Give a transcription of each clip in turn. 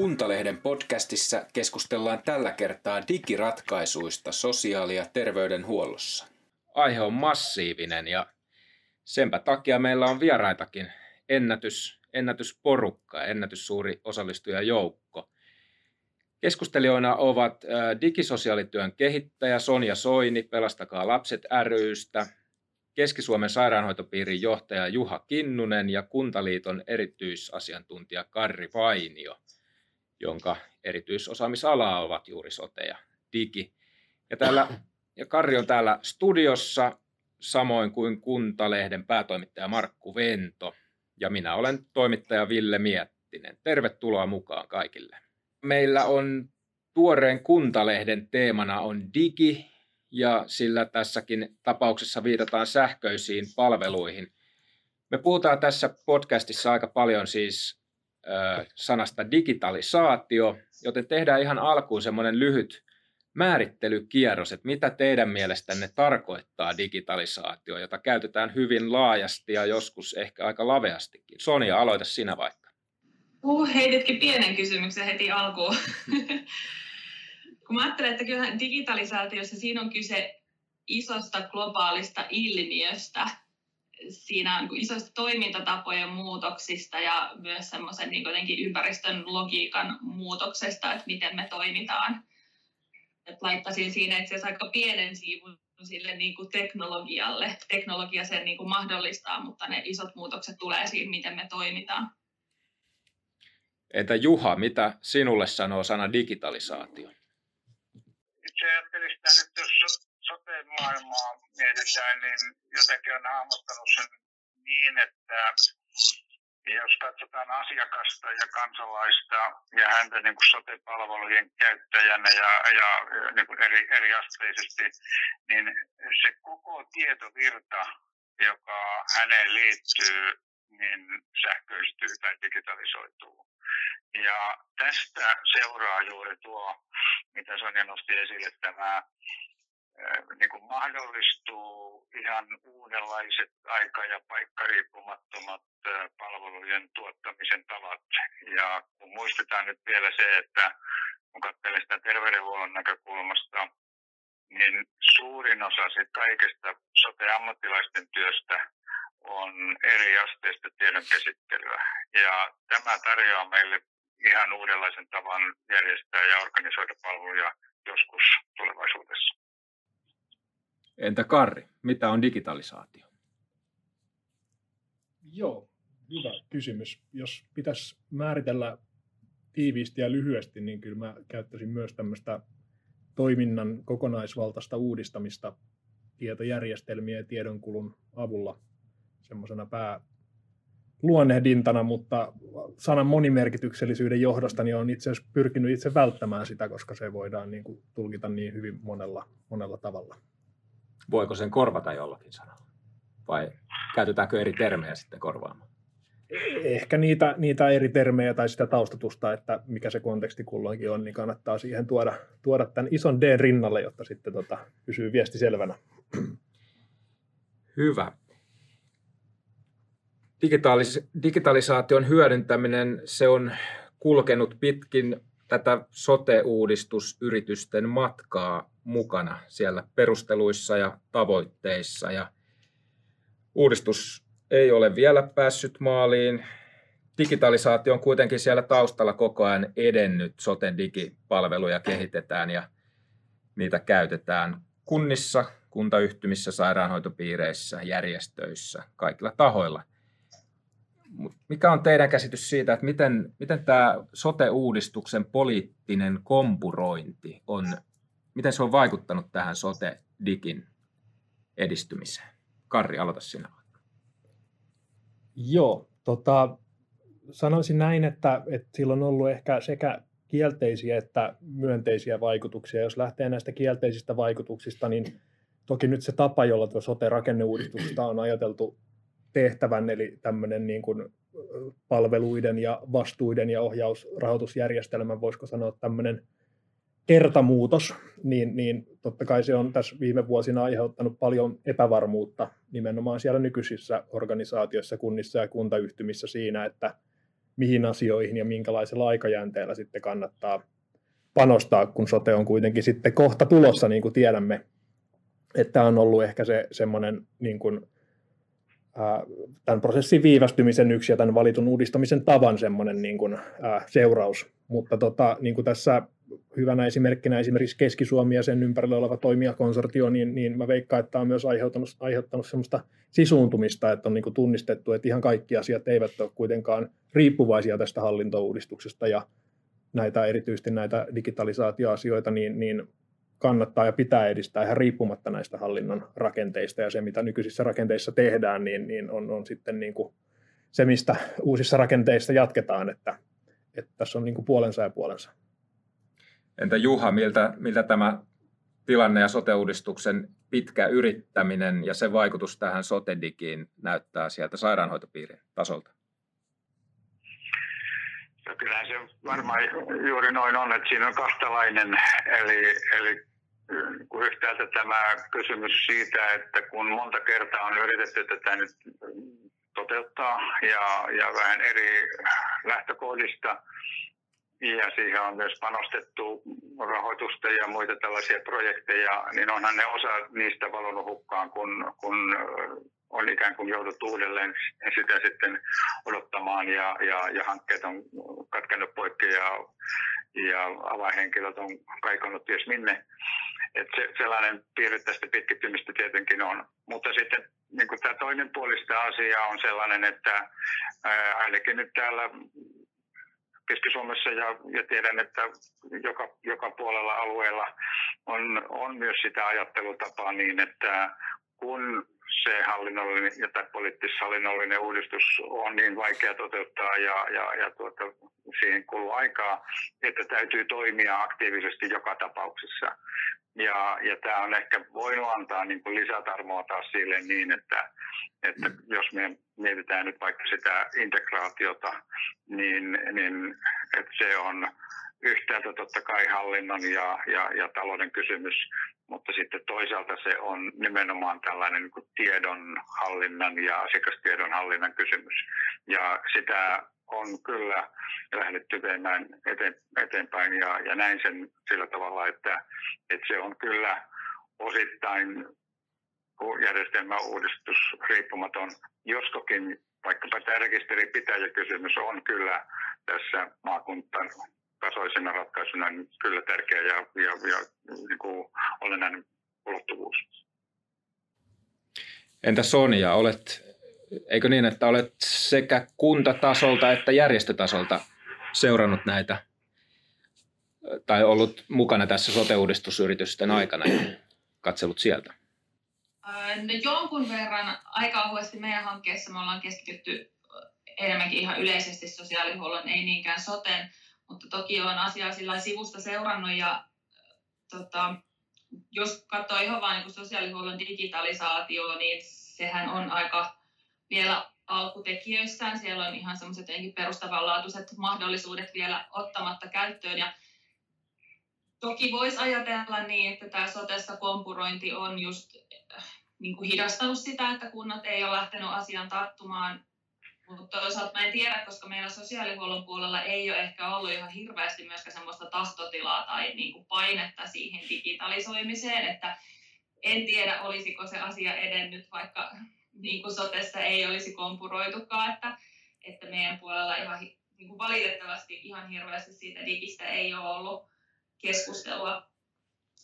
Kuntalehden podcastissa keskustellaan tällä kertaa digiratkaisuista sosiaali- ja terveydenhuollossa. Aihe on massiivinen ja senpä takia meillä on vieraitakin ennätys, ennätysporukka, ennätyssuuri osallistujajoukko. Keskustelijoina ovat digisosiaalityön kehittäjä Sonja Soini Pelastakaa lapset rystä, Keski-Suomen sairaanhoitopiirin johtaja Juha Kinnunen ja Kuntaliiton erityisasiantuntija Karri Vainio – jonka erityisosaamisalaa ovat juuri sote ja digi. Ja, täällä, ja Karri on täällä studiossa, samoin kuin Kuntalehden päätoimittaja Markku Vento. Ja minä olen toimittaja Ville Miettinen. Tervetuloa mukaan kaikille. Meillä on tuoreen Kuntalehden teemana on digi, ja sillä tässäkin tapauksessa viitataan sähköisiin palveluihin. Me puhutaan tässä podcastissa aika paljon siis sanasta digitalisaatio, joten tehdään ihan alkuun semmoinen lyhyt määrittelykierros, että mitä teidän mielestänne tarkoittaa digitalisaatio, jota käytetään hyvin laajasti ja joskus ehkä aika laveastikin. Sonia, aloita sinä vaikka. Uh, heititkin pienen kysymyksen heti alkuun. Kun mä ajattelen, että kyllähän digitalisaatiossa siinä on kyse isosta globaalista ilmiöstä, siinä on niin isoista toimintatapojen muutoksista ja myös semmoisen niin ympäristön logiikan muutoksesta, että miten me toimitaan. Et laittaisin siinä itse asiassa aika pienen siivun sille niin kuin teknologialle. Teknologia sen niin kuin mahdollistaa, mutta ne isot muutokset tulee siinä, miten me toimitaan. Entä Juha, mitä sinulle sanoo sana digitalisaatio? Itse ajattelisin nyt, jos sote-maailmaa mietitään, niin jotenkin on hahmottanut sen niin, että jos katsotaan asiakasta ja kansalaista ja häntä niin kuin sote-palvelujen käyttäjänä ja, ja niin kuin eri, eri asteisesti, niin se koko tietovirta, joka häneen liittyy, niin sähköistyy tai digitalisoituu. Ja tästä seuraa juuri tuo, mitä Sonja nosti esille, tämä niin kuin mahdollistuu ihan uudenlaiset aika- ja paikkariippumattomat palvelujen tuottamisen tavat. Ja kun muistetaan nyt vielä se, että kun katselee sitä terveydenhuollon näkökulmasta, niin suurin osa siitä kaikesta sote-ammattilaisten työstä on eri asteista tiedon käsittelyä. Ja tämä tarjoaa meille ihan uudenlaisen tavan järjestää ja organisoida palveluja joskus tulevaisuudessa. Entä Karri, mitä on digitalisaatio? Joo, hyvä kysymys. Jos pitäisi määritellä tiiviisti ja lyhyesti, niin kyllä mä käyttäisin myös tämmöistä toiminnan kokonaisvaltaista uudistamista tietojärjestelmien ja tiedonkulun avulla semmoisena pää luonnehdintana, mutta sanan monimerkityksellisyyden johdosta niin on itse asiassa pyrkinyt itse välttämään sitä, koska se voidaan niin kuin tulkita niin hyvin monella, monella tavalla voiko sen korvata jollakin sanalla? Vai käytetäänkö eri termejä sitten korvaamaan? Ehkä niitä, niitä eri termejä tai sitä taustatusta, että mikä se konteksti kulloinkin on, niin kannattaa siihen tuoda, tuoda tämän ison D rinnalle, jotta sitten tota, pysyy viesti selvänä. Hyvä. Digitaalis- digitalisaation hyödyntäminen, se on kulkenut pitkin tätä sote-uudistusyritysten matkaa mukana siellä perusteluissa ja tavoitteissa. Ja uudistus ei ole vielä päässyt maaliin. Digitalisaatio on kuitenkin siellä taustalla koko ajan edennyt. Soten digipalveluja kehitetään ja niitä käytetään kunnissa, kuntayhtymissä, sairaanhoitopiireissä, järjestöissä, kaikilla tahoilla. Mikä on teidän käsitys siitä, että miten, miten tämä sote-uudistuksen poliittinen kompurointi on miten se on vaikuttanut tähän sote-digin edistymiseen? Karri, aloita sinä Joo, tota, sanoisin näin, että, että sillä on ollut ehkä sekä kielteisiä että myönteisiä vaikutuksia. Jos lähtee näistä kielteisistä vaikutuksista, niin toki nyt se tapa, jolla tuo sote-rakenneuudistusta on ajateltu tehtävän, eli tämmöinen niin kuin palveluiden ja vastuiden ja ohjausrahoitusjärjestelmän, voisiko sanoa tämmöinen kertamuutos, niin, niin totta kai se on tässä viime vuosina aiheuttanut paljon epävarmuutta nimenomaan siellä nykyisissä organisaatioissa, kunnissa ja kuntayhtymissä siinä, että mihin asioihin ja minkälaisella aikajänteellä sitten kannattaa panostaa, kun sote on kuitenkin sitten kohta tulossa, niin kuin tiedämme. Että on ollut ehkä se semmoinen niin kuin, ää, tämän prosessin viivästymisen yksi ja tämän valitun uudistamisen tavan semmoinen niin kuin, ää, seuraus. Mutta tota, niin kuin tässä hyvänä esimerkkinä esimerkiksi Keski-Suomi ja sen ympärillä oleva toimijakonsortio, niin, niin mä veikkaan, että on myös aiheuttanut, aiheuttanut semmoista sisuuntumista, että on niin kuin tunnistettu, että ihan kaikki asiat eivät ole kuitenkaan riippuvaisia tästä hallintouudistuksesta ja näitä erityisesti näitä digitalisaatioasioita, niin, niin kannattaa ja pitää edistää ihan riippumatta näistä hallinnon rakenteista ja se, mitä nykyisissä rakenteissa tehdään, niin, niin on, on sitten niin kuin se, mistä uusissa rakenteissa jatketaan, että, että tässä on niin kuin puolensa ja puolensa. Entä Juha, miltä, miltä tämä tilanne ja sote-uudistuksen pitkä yrittäminen ja sen vaikutus tähän sotedigiin näyttää sieltä sairaanhoitopiirin tasolta? No kyllähän se varmaan juuri noin on, että siinä on kahtalainen, eli, eli kun yhtäältä tämä kysymys siitä, että kun monta kertaa on yritetty tätä nyt toteuttaa ja, ja vähän eri lähtökohdista, ja siihen on myös panostettu rahoitusta ja muita tällaisia projekteja, niin onhan ne osa niistä valunut hukkaan, kun, kun on ikään kuin jouduttu uudelleen sitä sitten odottamaan ja, ja, ja hankkeet on katkennut poikki ja, ja avainhenkilöt on kaikonnut ties minne. Et se, sellainen piirre tästä pitkittymistä tietenkin on. Mutta sitten niin tämä toinen puolista asia on sellainen, että ää, ainakin nyt täällä Keski-Suomessa ja, ja tiedän, että joka, joka puolella alueella on, on myös sitä ajattelutapaa niin, että kun se hallinnollinen ja tai poliittis-hallinnollinen uudistus on niin vaikea toteuttaa ja, ja, ja tuota, siihen kuluu aikaa, että täytyy toimia aktiivisesti joka tapauksessa. Ja, ja tämä on ehkä voinut antaa niin kuin lisätarmoa taas sille niin, että, että jos me mietitään nyt vaikka sitä integraatiota, niin, niin että se on yhtäältä totta kai hallinnon ja, ja, ja talouden kysymys, mutta sitten toisaalta se on nimenomaan tällainen niin tiedonhallinnan ja asiakastiedon hallinnan kysymys. Ja sitä on kyllä lähdetty viemään eteenpäin ja, ja näin sen sillä tavalla, että, että se on kyllä osittain järjestelmäuudistus riippumaton, joskokin vaikkapa tämä rekisterinpitäjäkysymys on kyllä tässä maakuntan tasoisena ratkaisuna niin kyllä tärkeä ja, ja, ja niin kuin olennainen ulottuvuus. Entä Sonja, olet, eikö niin, että olet sekä kuntatasolta että järjestötasolta seurannut näitä tai ollut mukana tässä sote-uudistusyritysten aikana ja katsellut sieltä? No jonkun verran aika ohuesti meidän hankkeessa me ollaan keskitytty enemmänkin ihan yleisesti sosiaalihuollon, ei niinkään soten, mutta toki on asiaa sillä sivusta seurannut ja tota, jos katsoo ihan vain niin sosiaalihuollon digitalisaatio, niin sehän on aika vielä alkutekijöissään. Siellä on ihan semmoiset perustavanlaatuiset mahdollisuudet vielä ottamatta käyttöön. Ja toki voisi ajatella niin, että tämä sotessa kompurointi on just äh, niin kuin hidastanut sitä, että kunnat ei ole lähtenyt asiaan tarttumaan mutta toisaalta mä en tiedä, koska meillä sosiaalihuollon puolella ei ole ehkä ollut ihan hirveästi myöskään semmoista tahtotilaa tai niin kuin painetta siihen digitalisoimiseen, että en tiedä, olisiko se asia edennyt, vaikka niin kuin sotessa ei olisi kompuroitukaan, että, että meidän puolella ihan niin kuin valitettavasti ihan hirveästi siitä digistä ei ole ollut keskustelua.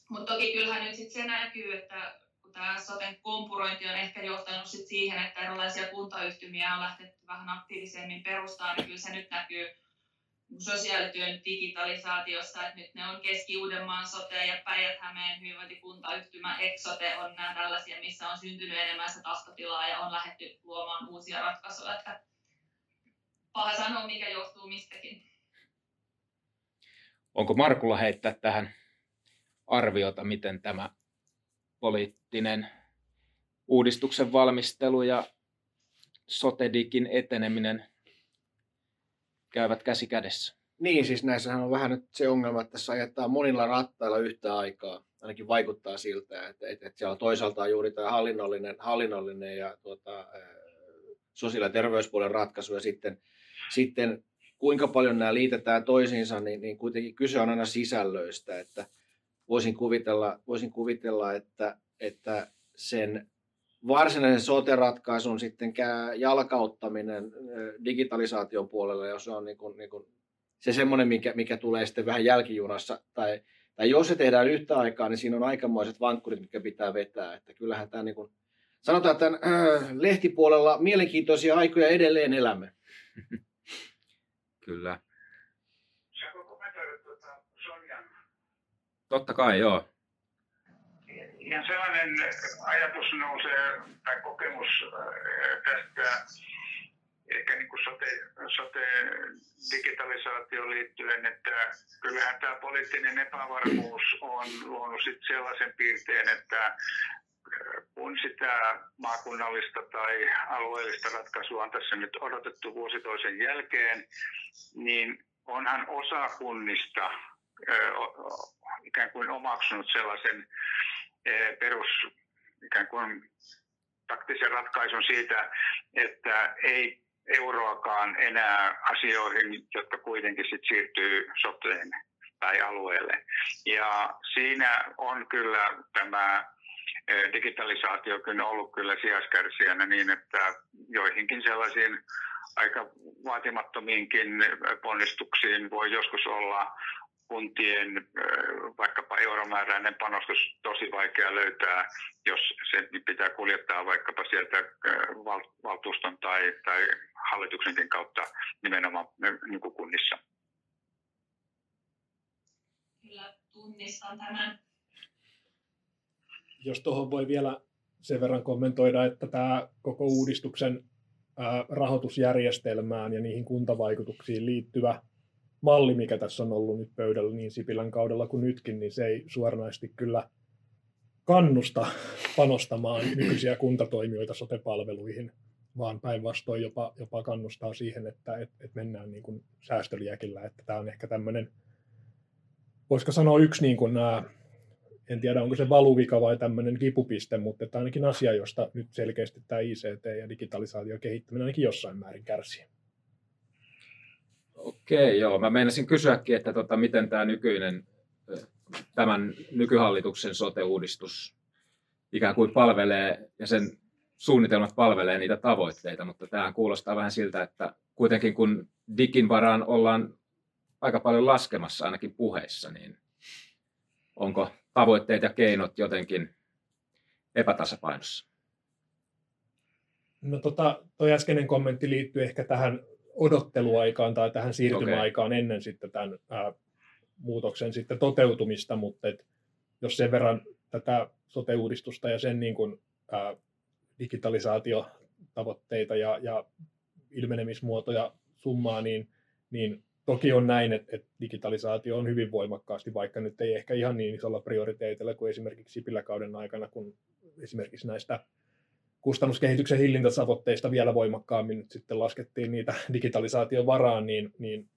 Mutta toki kyllähän nyt sitten se näkyy, että tämä soten kompurointi on ehkä johtanut sit siihen, että erilaisia kuntayhtymiä on lähtetty vähän aktiivisemmin perustaan, niin kyllä se nyt näkyy sosiaalityön digitalisaatiossa, että nyt ne on Keski-Uudenmaan sote ja Päijät-Hämeen hyvinvointikuntayhtymä Exote on nämä tällaisia, missä on syntynyt enemmän se tahtotilaa ja on lähdetty luomaan uusia ratkaisuja. Että paha sanoa, mikä johtuu mistäkin. Onko Markulla heittää tähän arviota, miten tämä poliittinen uudistuksen valmistelu ja sotedikin eteneminen käyvät käsi kädessä. Niin, siis näissähän on vähän nyt se ongelma, että tässä ajetaan monilla rattailla yhtä aikaa. Ainakin vaikuttaa siltä, että, että, että siellä on toisaalta juuri tämä hallinnollinen, hallinnollinen ja tuota, sosiaali- ja terveyspuolen ratkaisu ja sitten, sitten kuinka paljon nämä liitetään toisiinsa, niin, niin kuitenkin kyse on aina sisällöistä, että voisin kuvitella, voisin kuvitella että, että sen varsinaisen sote-ratkaisun sitten jalkauttaminen digitalisaation puolella, jos on niin kuin, niin kuin se semmoinen, mikä, mikä tulee sitten vähän jälkijunassa, tai, tai jos se tehdään yhtä aikaa, niin siinä on aikamoiset vankkurit, mitkä pitää vetää. Että kyllähän tämä niin kuin, sanotaan, että äh, lehtipuolella mielenkiintoisia aikoja edelleen elämme. Kyllä. Totta kai, joo. Ja sellainen ajatus nousee, tai kokemus äh, tästä ehkä niin kuin sote, sote digitalisaatioon liittyen, että kyllähän tämä poliittinen epävarmuus on luonut sit sellaisen piirteen, että äh, kun sitä maakunnallista tai alueellista ratkaisua on tässä nyt odotettu vuosi toisen jälkeen, niin onhan osa kunnista ikään kuin omaksunut sellaisen perus ikään kuin taktisen ratkaisun siitä, että ei euroakaan enää asioihin, jotka kuitenkin sit siirtyy soteen tai alueelle. Ja siinä on kyllä tämä digitalisaatiokin ollut kyllä sijaiskärsijänä niin, että joihinkin sellaisiin aika vaatimattomiinkin ponnistuksiin voi joskus olla kuntien vaikkapa euromääräinen panostus tosi vaikea löytää, jos se pitää kuljettaa vaikkapa sieltä valtuuston tai, tai hallituksenkin kautta nimenomaan niin kuin kunnissa. Kyllä tunnistan tämän. Jos tuohon voi vielä sen verran kommentoida, että tämä koko uudistuksen rahoitusjärjestelmään ja niihin kuntavaikutuksiin liittyvä malli, mikä tässä on ollut nyt pöydällä niin Sipilän kaudella kuin nytkin, niin se ei suoranaisesti kyllä kannusta panostamaan nykyisiä kuntatoimijoita sotepalveluihin, vaan päinvastoin jopa, jopa kannustaa siihen, että et, et mennään niin kuin säästöliäkillä. Että tämä on ehkä tämmöinen, voisiko sanoa yksi, niin kuin nämä, en tiedä onko se valuvika vai tämmöinen kipupiste, mutta että ainakin asia, josta nyt selkeästi tämä ICT ja digitalisaatio kehittäminen ainakin jossain määrin kärsii. Okei, joo. Mä meinasin kysyäkin, että tota, miten tämä nykyinen, tämän nykyhallituksen sote-uudistus ikään kuin palvelee ja sen suunnitelmat palvelee niitä tavoitteita, mutta tämähän kuulostaa vähän siltä, että kuitenkin kun digin varaan ollaan aika paljon laskemassa ainakin puheissa, niin onko tavoitteet ja keinot jotenkin epätasapainossa? No tota, toi äskeinen kommentti liittyy ehkä tähän odotteluaikaan tai tähän siirtymäaikaan okay. ennen sitten tämän ää, muutoksen sitten toteutumista, mutta et jos sen verran tätä sote-uudistusta ja sen niin kuin, ää, digitalisaatiotavoitteita ja, ja ilmenemismuotoja summaa, niin, niin toki on näin, että, että digitalisaatio on hyvin voimakkaasti, vaikka nyt ei ehkä ihan niin isolla prioriteetilla kuin esimerkiksi Sipilä-kauden aikana, kun esimerkiksi näistä kustannuskehityksen hillintätavoitteista vielä voimakkaammin nyt sitten laskettiin niitä digitalisaation varaan, niin, niin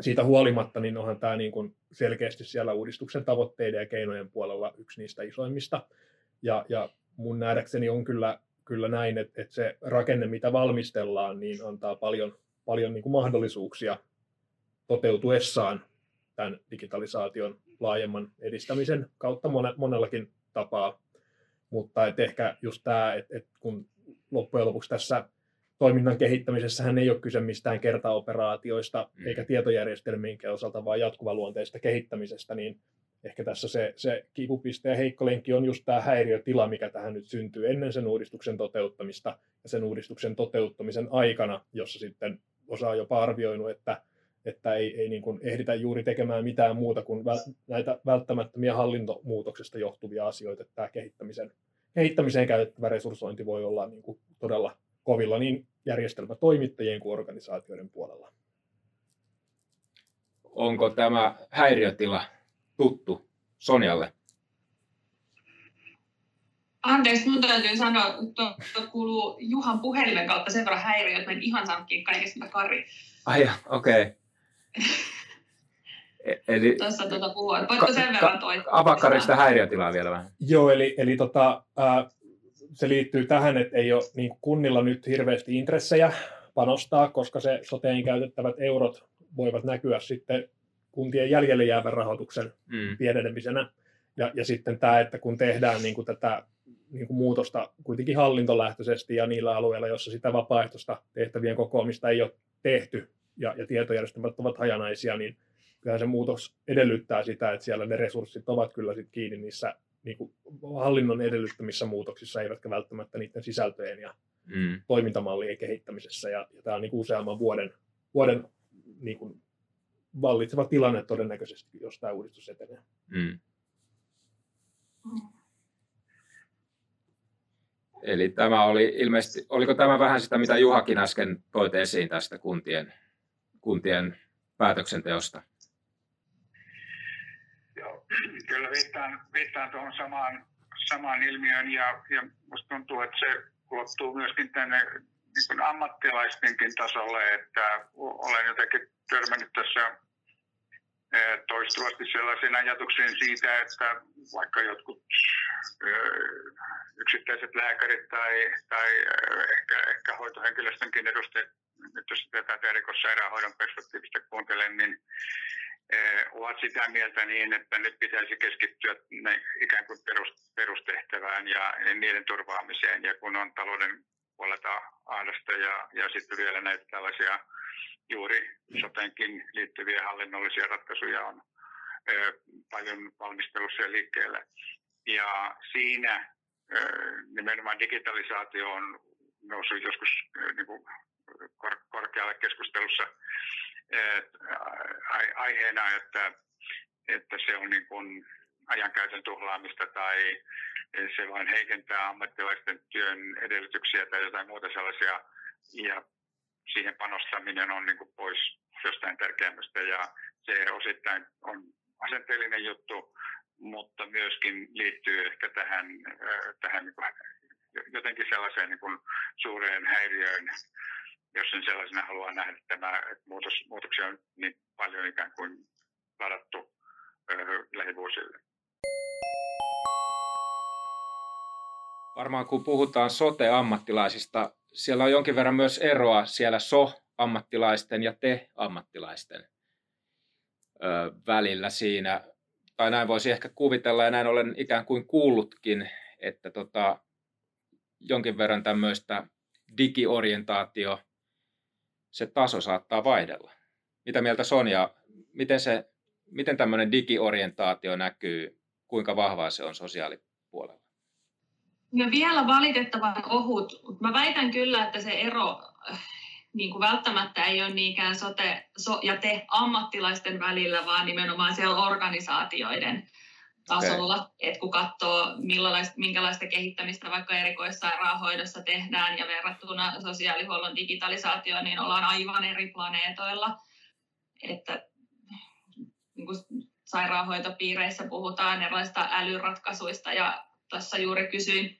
siitä huolimatta niin onhan tämä niin kuin selkeästi siellä uudistuksen tavoitteiden ja keinojen puolella yksi niistä isoimmista. Ja, ja mun nähdäkseni on kyllä, kyllä näin, että, että se rakenne, mitä valmistellaan, niin antaa paljon, paljon niin kuin mahdollisuuksia toteutuessaan tämän digitalisaation laajemman edistämisen kautta monellakin tapaa mutta et ehkä just tämä, että et kun loppujen lopuksi tässä toiminnan kehittämisessähän ei ole kyse mistään kertaoperaatioista mm. eikä tietojärjestelmiinkään osalta, vaan jatkuvaluonteista kehittämisestä, niin ehkä tässä se, se kipupiste ja heikko lenkki on just tämä häiriötila, mikä tähän nyt syntyy ennen sen uudistuksen toteuttamista ja sen uudistuksen toteuttamisen aikana, jossa sitten osa on jopa arvioinut, että että ei, ei niin kuin ehditä juuri tekemään mitään muuta kuin näitä välttämättömiä hallintomuutoksesta johtuvia asioita. Että tämä kehittämisen, kehittämiseen käytettävä resurssointi voi olla niin kuin todella kovilla niin järjestelmätoimittajien kuin organisaatioiden puolella. Onko tämä häiriötila tuttu Sonjalle? Anteeksi, mun täytyy sanoa, että kuuluu Juhan puhelimen kautta sen verran häiriö, että en ihan saanutkin kaikesta mitä Kari. Ai okei. Okay. E- eli, Tuossa tuota puhua. Voitko sen verran toi? Häiriötilaa vielä vähän. Joo, eli, eli tota, äh, se liittyy tähän, että ei ole niin kunnilla nyt hirveästi intressejä panostaa, koska se soteen käytettävät eurot voivat näkyä sitten kuntien jäljelle jäävän rahoituksen mm. pienenemisenä. Ja, ja sitten tämä, että kun tehdään niin kuin tätä niin kuin muutosta kuitenkin hallintolähtöisesti ja niillä alueilla, joissa sitä vapaaehtoista tehtävien kokoamista ei ole tehty ja, ja tietojärjestelmät ovat hajanaisia, niin kyllähän se muutos edellyttää sitä, että siellä ne resurssit ovat kyllä sit kiinni niissä niin kuin hallinnon edellyttämissä muutoksissa, eivätkä välttämättä niiden sisältöjen ja mm. toimintamallien kehittämisessä. Ja, ja tämä on niin kuin useamman vuoden, vuoden niin kuin vallitseva tilanne todennäköisesti, jos tämä uudistus etenee. Mm. Eli tämä oli ilmeisesti, oliko tämä vähän sitä, mitä Juhakin äsken toit esiin tästä kuntien, kuntien päätöksenteosta? Kyllä viittaan, viittaan tuohon samaan, samaan ilmiöön ja, ja minusta tuntuu, että se ulottuu myöskin tänne niin ammattilaistenkin tasolle, että olen jotenkin törmännyt tässä toistuvasti sellaisiin ajatuksiin siitä, että vaikka jotkut yksittäiset lääkärit tai, tai ehkä, ehkä hoitohenkilöstönkin edustajat, nyt jos tätä erikoissairaanhoidon perspektiivistä kuuntelen, niin ovat sitä mieltä niin, että nyt pitäisi keskittyä ikään kuin perustehtävään ja niiden turvaamiseen. Ja kun on talouden puolelta ahdasta ja, ja sitten vielä näitä tällaisia juuri soteenkin liittyviä hallinnollisia ratkaisuja on paljon valmistelussa ja liikkeellä. Ja siinä nimenomaan digitalisaatio on noussut joskus niin kuin kor- korkealle keskustelussa aiheena, että, että se on niin kuin ajankäytön tuhlaamista tai se vain heikentää ammattilaisten työn edellytyksiä tai jotain muuta sellaisia. Ja siihen panostaminen on niin kuin pois jostain tärkeämmästä ja se osittain on asenteellinen juttu, mutta myöskin liittyy ehkä tähän, tähän niin kuin jotenkin sellaiseen niin kuin suureen häiriöön, jos sen sellaisena haluaa nähdä tämä, että muutos, muutoksia on niin paljon ikään kuin ladattu lähivuosille. Varmaan kun puhutaan sote-ammattilaisista, siellä on jonkin verran myös eroa siellä so-ammattilaisten ja te-ammattilaisten välillä siinä. Tai näin voisi ehkä kuvitella, ja näin olen ikään kuin kuullutkin, että tota, jonkin verran tämmöistä digiorientaatio, se taso saattaa vaihdella. Mitä mieltä Sonja, miten, se, miten tämmöinen digiorientaatio näkyy, kuinka vahvaa se on sosiaalipuolella? No vielä valitettavan ohut. Mä väitän kyllä, että se ero äh, niin kuin välttämättä ei ole niinkään sote so, ja te ammattilaisten välillä, vaan nimenomaan siellä organisaatioiden tasolla. Okay. Että kun katsoo, minkälaista kehittämistä vaikka erikoissairaanhoidossa tehdään ja verrattuna sosiaalihuollon digitalisaatioon, niin ollaan aivan eri planeetoilla. Että niin kuin sairaanhoitopiireissä puhutaan erilaisista älyratkaisuista ja tuossa juuri kysyin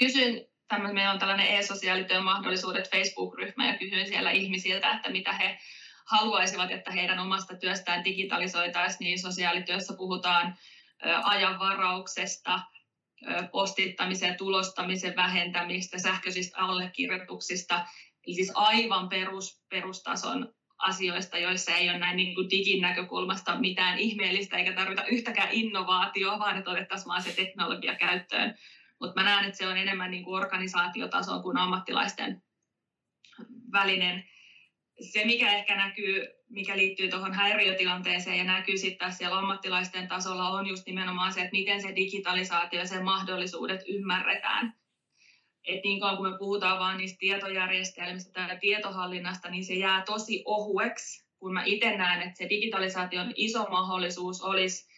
kysyin, tämmöinen, meillä on tällainen e-sosiaalityön mahdollisuudet Facebook-ryhmä ja kysyin siellä ihmisiltä, että mitä he haluaisivat, että heidän omasta työstään digitalisoitaisiin, niin sosiaalityössä puhutaan ajanvarauksesta, postittamisen ja tulostamisen vähentämistä, sähköisistä allekirjoituksista, eli siis aivan perus, perustason asioista, joissa ei ole näin niin kuin digin näkökulmasta mitään ihmeellistä eikä tarvita yhtäkään innovaatioa, vaan että otettaisiin vaan se teknologia käyttöön. Mutta mä näen, että se on enemmän niin kuin organisaatiotaso kuin ammattilaisten välinen. Se, mikä ehkä näkyy, mikä liittyy tuohon häiriötilanteeseen ja näkyy sitten siellä ammattilaisten tasolla, on just nimenomaan se, että miten se digitalisaatio ja sen mahdollisuudet ymmärretään. Et niin kauan kun me puhutaan vain niistä tietojärjestelmistä tai tietohallinnasta, niin se jää tosi ohueksi, kun mä itse näen, että se digitalisaation iso mahdollisuus olisi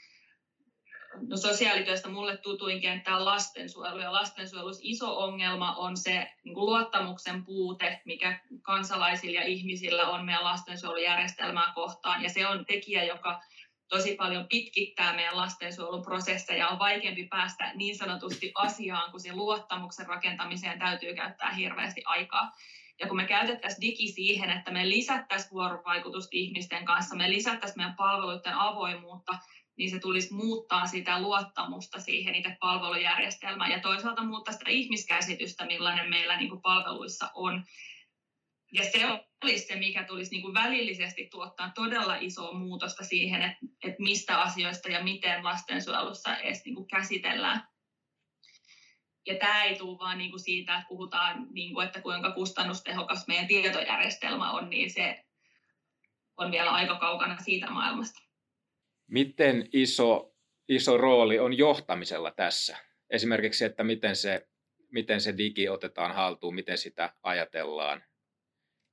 no sosiaalityöstä mulle tutuin kenttä on lastensuojelu ja lastensuojelussa iso ongelma on se niin kuin luottamuksen puute, mikä kansalaisilla ja ihmisillä on meidän lastensuojelujärjestelmää kohtaan ja se on tekijä, joka tosi paljon pitkittää meidän lastensuojelun prosesseja, on vaikeampi päästä niin sanotusti asiaan, kun se luottamuksen rakentamiseen täytyy käyttää hirveästi aikaa. Ja kun me käytettäisiin digi siihen, että me lisättäisiin vuorovaikutusta ihmisten kanssa, me lisättäisiin meidän palveluiden avoimuutta, niin se tulisi muuttaa sitä luottamusta siihen itse palvelujärjestelmään ja toisaalta muuttaa sitä ihmiskäsitystä, millainen meillä niin kuin palveluissa on. Ja se olisi se, mikä tulisi niin kuin välillisesti tuottaa todella isoa muutosta siihen, että, että mistä asioista ja miten lastensuojelussa edes niin kuin käsitellään. Ja tämä ei tule vaan niin kuin siitä, että puhutaan, niin kuin, että kuinka kustannustehokas meidän tietojärjestelmä on, niin se on vielä aika kaukana siitä maailmasta. Miten iso, iso rooli on johtamisella tässä? Esimerkiksi, että miten se, miten se digi otetaan haltuun, miten sitä ajatellaan.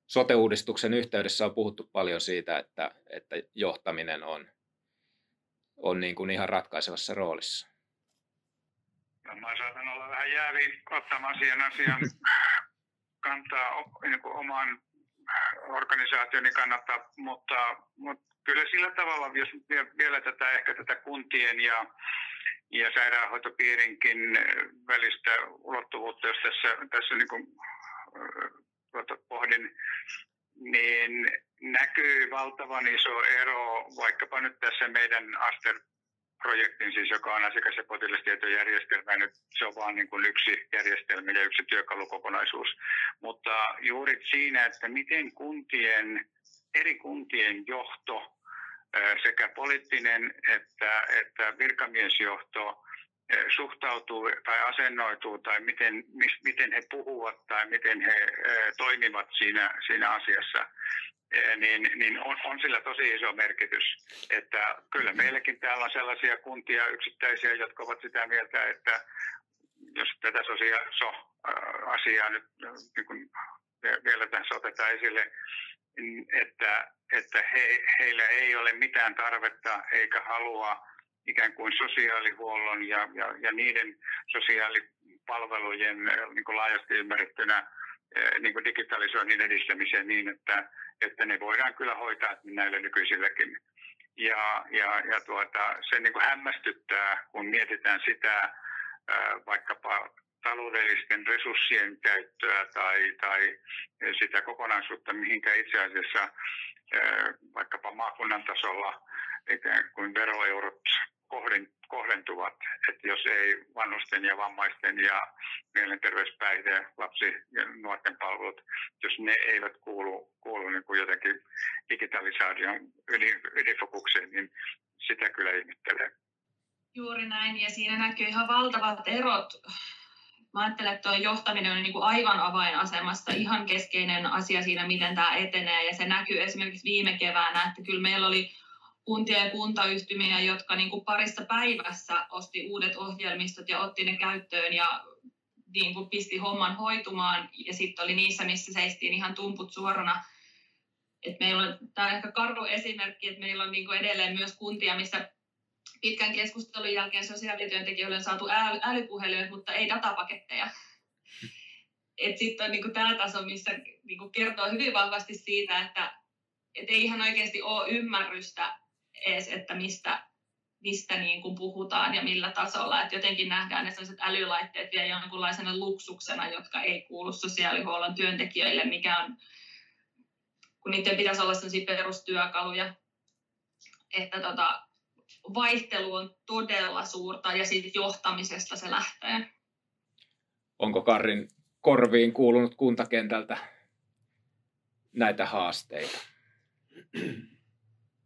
Sote-uudistuksen yhteydessä on puhuttu paljon siitä, että, että johtaminen on, on niin kuin ihan ratkaisevassa roolissa. No, mä saatan olla vähän jäävi ottamaan siihen asian kantaa niin kuin oman organisaationi kannattaa, mutta, mutta kyllä sillä tavalla, jos vielä tätä ehkä tätä kuntien ja, ja sairaanhoitopiirinkin välistä ulottuvuutta, jos tässä, tässä niin kuin, tuota, pohdin, niin näkyy valtavan iso ero vaikkapa nyt tässä meidän Aster projektin, siis joka on asiakas- ja potilastietojärjestelmä. Nyt se on vain niin kuin yksi järjestelmä ja yksi työkalukokonaisuus. Mutta juuri siinä, että miten kuntien, eri kuntien johto sekä poliittinen että, että virkamiesjohto suhtautuu tai asennoituu tai miten, miten he puhuvat tai miten he toimivat siinä, siinä asiassa, niin, niin on, on sillä tosi iso merkitys. Että kyllä meilläkin täällä on sellaisia kuntia yksittäisiä, jotka ovat sitä mieltä, että jos tätä sosiaaliso-asiaa nyt niin vielä tässä otetaan esille, että, että he, heillä ei ole mitään tarvetta eikä halua ikään kuin sosiaalihuollon ja, ja, ja niiden sosiaalipalvelujen niin kuin laajasti ymmärrettynä niin kuin digitalisoinnin edistämiseen niin, että, että ne voidaan kyllä hoitaa näille nykyisilläkin. Ja, ja, ja tuota, se niin kuin hämmästyttää, kun mietitään sitä vaikkapa taloudellisten resurssien käyttöä tai, tai sitä kokonaisuutta, mihinkä itse asiassa vaikkapa maakunnan tasolla ikään kuin veroeurot kohdentuvat, että jos ei vanhusten ja vammaisten ja mielenterveyspäihde, lapsi- ja nuorten palvelut, jos ne eivät kuulu, kuulu niin kuin jotenkin digitalisaation ydinfokukseen, niin sitä kyllä ihmettelee. Juuri näin, ja siinä näkyy ihan valtavat erot. Mä ajattelen, että tuo johtaminen on niin kuin aivan avainasemassa, ihan keskeinen asia siinä, miten tämä etenee, ja se näkyy esimerkiksi viime keväänä, että kyllä meillä oli kuntia ja kuntayhtymiä, jotka niin kuin parissa päivässä osti uudet ohjelmistot ja otti ne käyttöön ja niin kuin pisti homman hoitumaan. Ja sitten oli niissä, missä seistiin ihan tumput suorana. Et meillä on, tämä on ehkä karu esimerkki, että meillä on niin kuin edelleen myös kuntia, missä pitkän keskustelun jälkeen sosiaalityöntekijöille on saatu äly, älypuhelimet, mutta ei datapaketteja. Sitten on niin kuin tämä taso, missä niin kuin kertoo hyvin vahvasti siitä, että et ei ihan oikeasti ole ymmärrystä edes, että mistä, mistä niin kuin puhutaan ja millä tasolla. Että jotenkin nähdään ne sellaiset älylaitteet vielä jonkunlaisena luksuksena, jotka ei kuulu sosiaalihuollon työntekijöille, mikä on, kun niiden pitäisi olla sellaisia perustyökaluja. Että tota, vaihtelu on todella suurta ja siitä johtamisesta se lähtee. Onko Karin korviin kuulunut kuntakentältä näitä haasteita?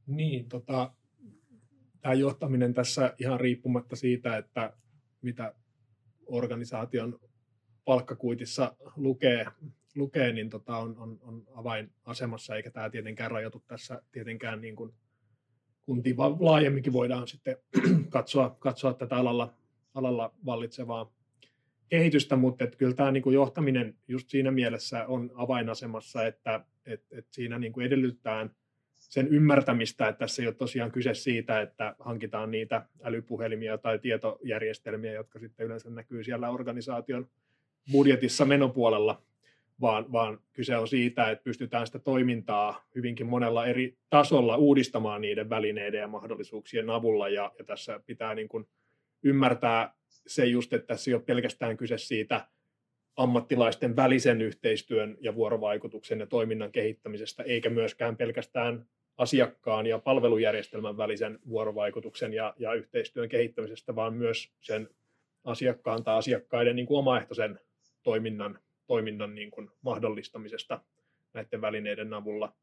Niin, tota, tämä johtaminen tässä ihan riippumatta siitä, että mitä organisaation palkkakuitissa lukee, lukee niin tota on, on, on avainasemassa, eikä tämä tietenkään rajoitu tässä tietenkään niin kuin kuntiin, vaan laajemminkin voidaan sitten katsoa, katsoa tätä alalla, alalla vallitsevaa kehitystä, mutta että kyllä tämä niin kuin johtaminen just siinä mielessä on avainasemassa, että et, et siinä niin kuin edellytetään – sen ymmärtämistä, että tässä ei ole tosiaan kyse siitä, että hankitaan niitä älypuhelimia tai tietojärjestelmiä, jotka sitten yleensä näkyy siellä organisaation budjetissa menopuolella, vaan, vaan kyse on siitä, että pystytään sitä toimintaa hyvinkin monella eri tasolla uudistamaan niiden välineiden ja mahdollisuuksien avulla, ja, ja tässä pitää niin kuin ymmärtää se just, että tässä ei ole pelkästään kyse siitä ammattilaisten välisen yhteistyön ja vuorovaikutuksen ja toiminnan kehittämisestä, eikä myöskään pelkästään asiakkaan ja palvelujärjestelmän välisen vuorovaikutuksen ja, ja yhteistyön kehittämisestä, vaan myös sen asiakkaan tai asiakkaiden niin kuin omaehtoisen toiminnan, toiminnan niin kuin mahdollistamisesta näiden välineiden avulla.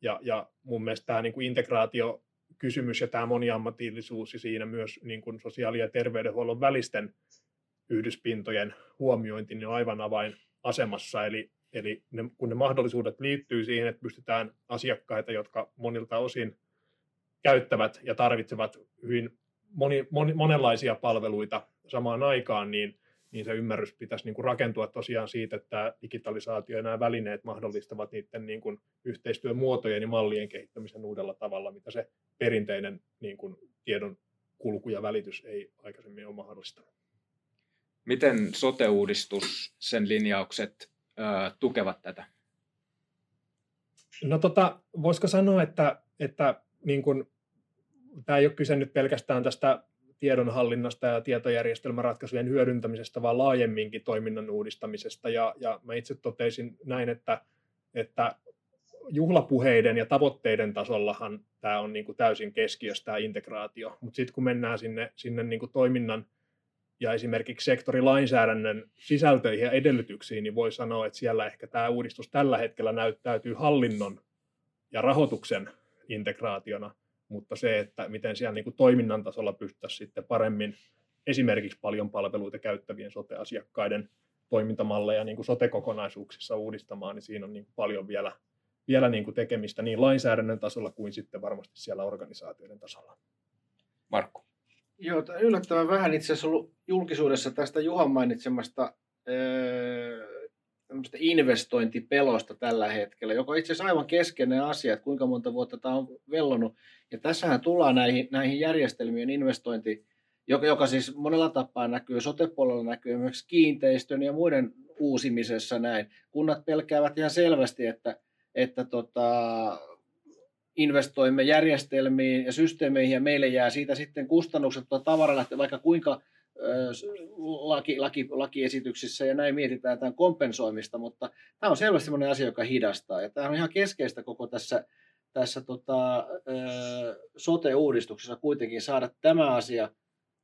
Ja, ja mun mielestä tämä niin kuin integraatio kysymys ja tämä moniammatillisuus ja siinä myös niin kuin sosiaali- ja terveydenhuollon välisten yhdyspintojen huomiointi niin on aivan avainasemassa. Eli, eli ne, kun ne mahdollisuudet liittyy siihen, että pystytään asiakkaita, jotka monilta osin käyttävät ja tarvitsevat hyvin moni, moni, monenlaisia palveluita samaan aikaan, niin, niin se ymmärrys pitäisi niin kuin rakentua tosiaan siitä, että digitalisaatio ja nämä välineet mahdollistavat niiden niin kuin yhteistyömuotojen ja mallien kehittämisen uudella tavalla, mitä se perinteinen niin kuin tiedon kulku ja välitys ei aikaisemmin ole mahdollistanut. Miten sote-uudistus, sen linjaukset ö, tukevat tätä? No tota, voisiko sanoa, että, että niin kuin tämä ei ole kyse nyt pelkästään tästä tiedonhallinnasta ja tietojärjestelmäratkaisujen hyödyntämisestä, vaan laajemminkin toiminnan uudistamisesta. Ja, ja mä itse totesin näin, että, että juhlapuheiden ja tavoitteiden tasollahan tämä on niin kuin täysin keskiössä tämä integraatio, mutta sitten kun mennään sinne, sinne niin kuin toiminnan ja esimerkiksi sektorilainsäädännön sisältöihin ja edellytyksiin, niin voi sanoa, että siellä ehkä tämä uudistus tällä hetkellä näyttäytyy hallinnon ja rahoituksen integraationa, mutta se, että miten siellä niin kuin toiminnan tasolla pystyttäisiin sitten paremmin esimerkiksi paljon palveluita käyttävien sote-asiakkaiden toimintamalleja niin kuin sote-kokonaisuuksissa uudistamaan, niin siinä on niin paljon vielä, vielä niin kuin tekemistä niin lainsäädännön tasolla kuin sitten varmasti siellä organisaatioiden tasolla. Markku. Joo, yllättävän vähän itse asiassa ollut julkisuudessa tästä Juhan mainitsemasta investointipelosta tällä hetkellä, joka on itse asiassa aivan keskeinen asia, että kuinka monta vuotta tämä on vellonut. Ja tässähän tullaan näihin, näihin järjestelmien investointi, joka, joka siis monella tapaa näkyy, sotepuolella näkyy myös kiinteistön ja muiden uusimisessa näin. Kunnat pelkäävät ihan selvästi, että, että tota, investoimme järjestelmiin ja systeemeihin ja meille jää siitä sitten kustannukset tuota tavaralle, vaikka kuinka laki, laki, lakiesityksissä ja näin mietitään tämän kompensoimista, mutta tämä on selvästi sellainen asia, joka hidastaa. Ja tämä on ihan keskeistä koko tässä, tässä tota, sote-uudistuksessa kuitenkin saada tämä asia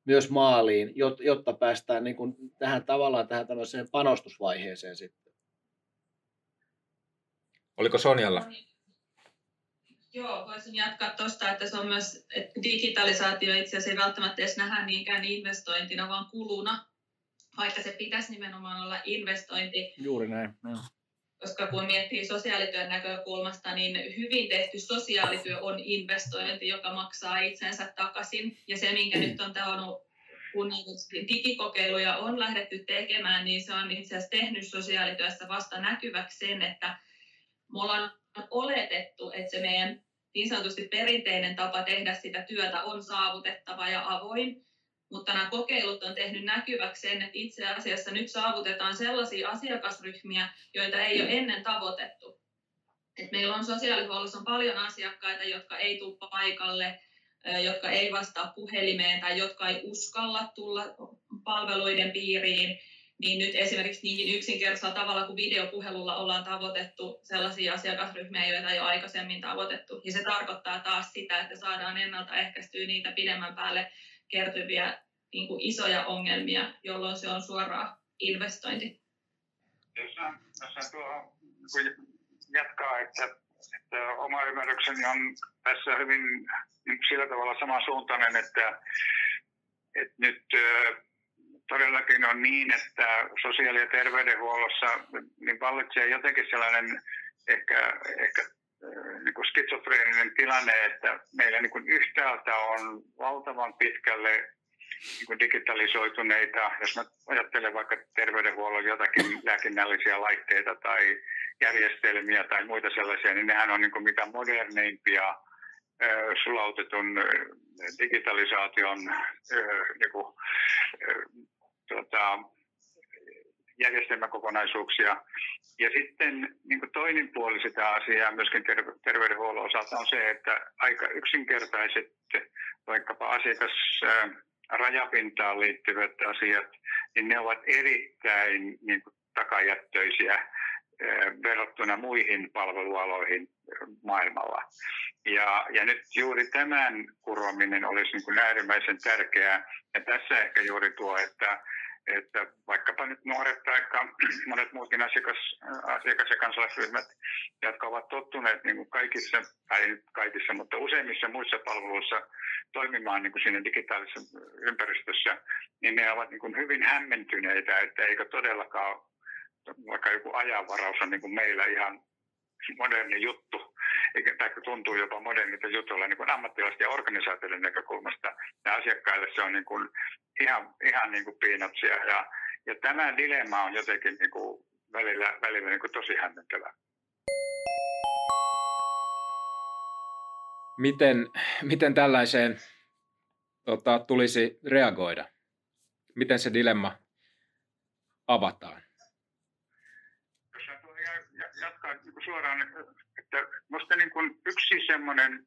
myös maaliin, jotta päästään niin kuin tähän tavallaan tähän panostusvaiheeseen sitten. Oliko Sonjalla? Joo, voisin jatkaa tuosta, että se on myös, että digitalisaatio itse asiassa ei välttämättä edes nähdä niinkään investointina, vaan kuluna, vaikka se pitäisi nimenomaan olla investointi. Juuri näin. No. Koska kun miettii sosiaalityön näkökulmasta, niin hyvin tehty sosiaalityö on investointi, joka maksaa itsensä takaisin. Ja se, minkä mm. nyt on tahonnut, kun digikokeiluja on lähdetty tekemään, niin se on itse asiassa tehnyt sosiaalityössä vasta näkyväksi sen, että me ollaan oletettu, että se meidän niin sanotusti perinteinen tapa tehdä sitä työtä on saavutettava ja avoin, mutta nämä kokeilut on tehnyt näkyväksi sen, että itse asiassa nyt saavutetaan sellaisia asiakasryhmiä, joita ei ole ennen tavoitettu. Et meillä on sosiaalihuollossa on paljon asiakkaita, jotka ei tule paikalle, jotka ei vastaa puhelimeen tai jotka ei uskalla tulla palveluiden piiriin niin nyt esimerkiksi niinkin yksinkertaisella tavalla kuin videopuhelulla ollaan tavoitettu sellaisia asiakasryhmiä, joita ei ole aikaisemmin tavoitettu. Ja se tarkoittaa taas sitä, että saadaan ennaltaehkäistyä niitä pidemmän päälle kertyviä niin kuin isoja ongelmia, jolloin se on suoraan investointi. Jos tuo jatkaa, että, että oma ymmärrykseni on tässä hyvin niin sillä tavalla samansuuntainen, että, että nyt todellakin on niin, että sosiaali- ja terveydenhuollossa niin vallitsee jotenkin sellainen ehkä, ehkä äh, niin kuin skitsofreeninen tilanne, että meillä niin kuin yhtäältä on valtavan pitkälle niin kuin digitalisoituneita, jos mä ajattelen vaikka terveydenhuollon jotakin lääkinnällisiä laitteita tai järjestelmiä tai muita sellaisia, niin nehän on niin kuin mitä moderneimpia äh, sulautetun digitalisaation niin kuin, tuota, järjestelmäkokonaisuuksia. Ja sitten niin toinen puoli sitä asiaa myöskin terveydenhuollon osalta on se, että aika yksinkertaiset vaikkapa asiakas rajapintaan liittyvät asiat, niin ne ovat erittäin niin kuin, takajättöisiä verrattuna muihin palvelualoihin maailmalla. Ja, ja nyt juuri tämän kurominen olisi niin kuin äärimmäisen tärkeää. Ja tässä ehkä juuri tuo, että, että vaikkapa nyt nuoret tai monet muutkin asiakas, asiakas- ja kansalaisryhmät, jotka ovat tottuneet niin kuin kaikissa, tai nyt kaikissa, mutta useimmissa muissa palveluissa toimimaan niin kuin siinä digitaalisessa ympäristössä, niin ne ovat niin kuin hyvin hämmentyneitä, että eikö todellakaan vaikka joku ajanvaraus on niin kuin meillä ihan moderni juttu, eikä tämä tuntuu jopa modernilta jutulla niin kuin ammattilaisten ja organisaatioiden näkökulmasta. Ja asiakkaille se on niin kuin ihan, ihan niin kuin piinatsia. Ja, ja tämä dilemma on jotenkin niin kuin välillä, välillä niin kuin tosi hämmentävä. Miten, miten tällaiseen tota, tulisi reagoida? Miten se dilemma avataan? jatkaa niin suoraan, että minusta niin kuin yksi semmoinen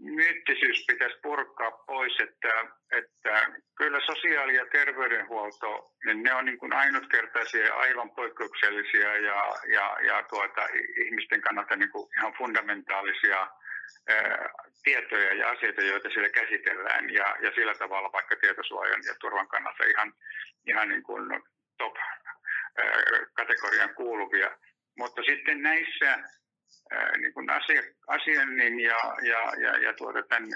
myyttisyys pitäisi purkaa pois, että, että kyllä sosiaali- ja terveydenhuolto, niin ne on niin kuin ainutkertaisia ja aivan poikkeuksellisia ja, ja, ja tuota, ihmisten kannalta niin kuin ihan fundamentaalisia tietoja ja asioita, joita siellä käsitellään ja, ja sillä tavalla vaikka tietosuojan ja turvan kannalta ihan, ihan niin kuin top kategorian kuuluvia. Mutta sitten näissä niin kuin asia, asiannin ja, ja, ja, ja tuota, tämän,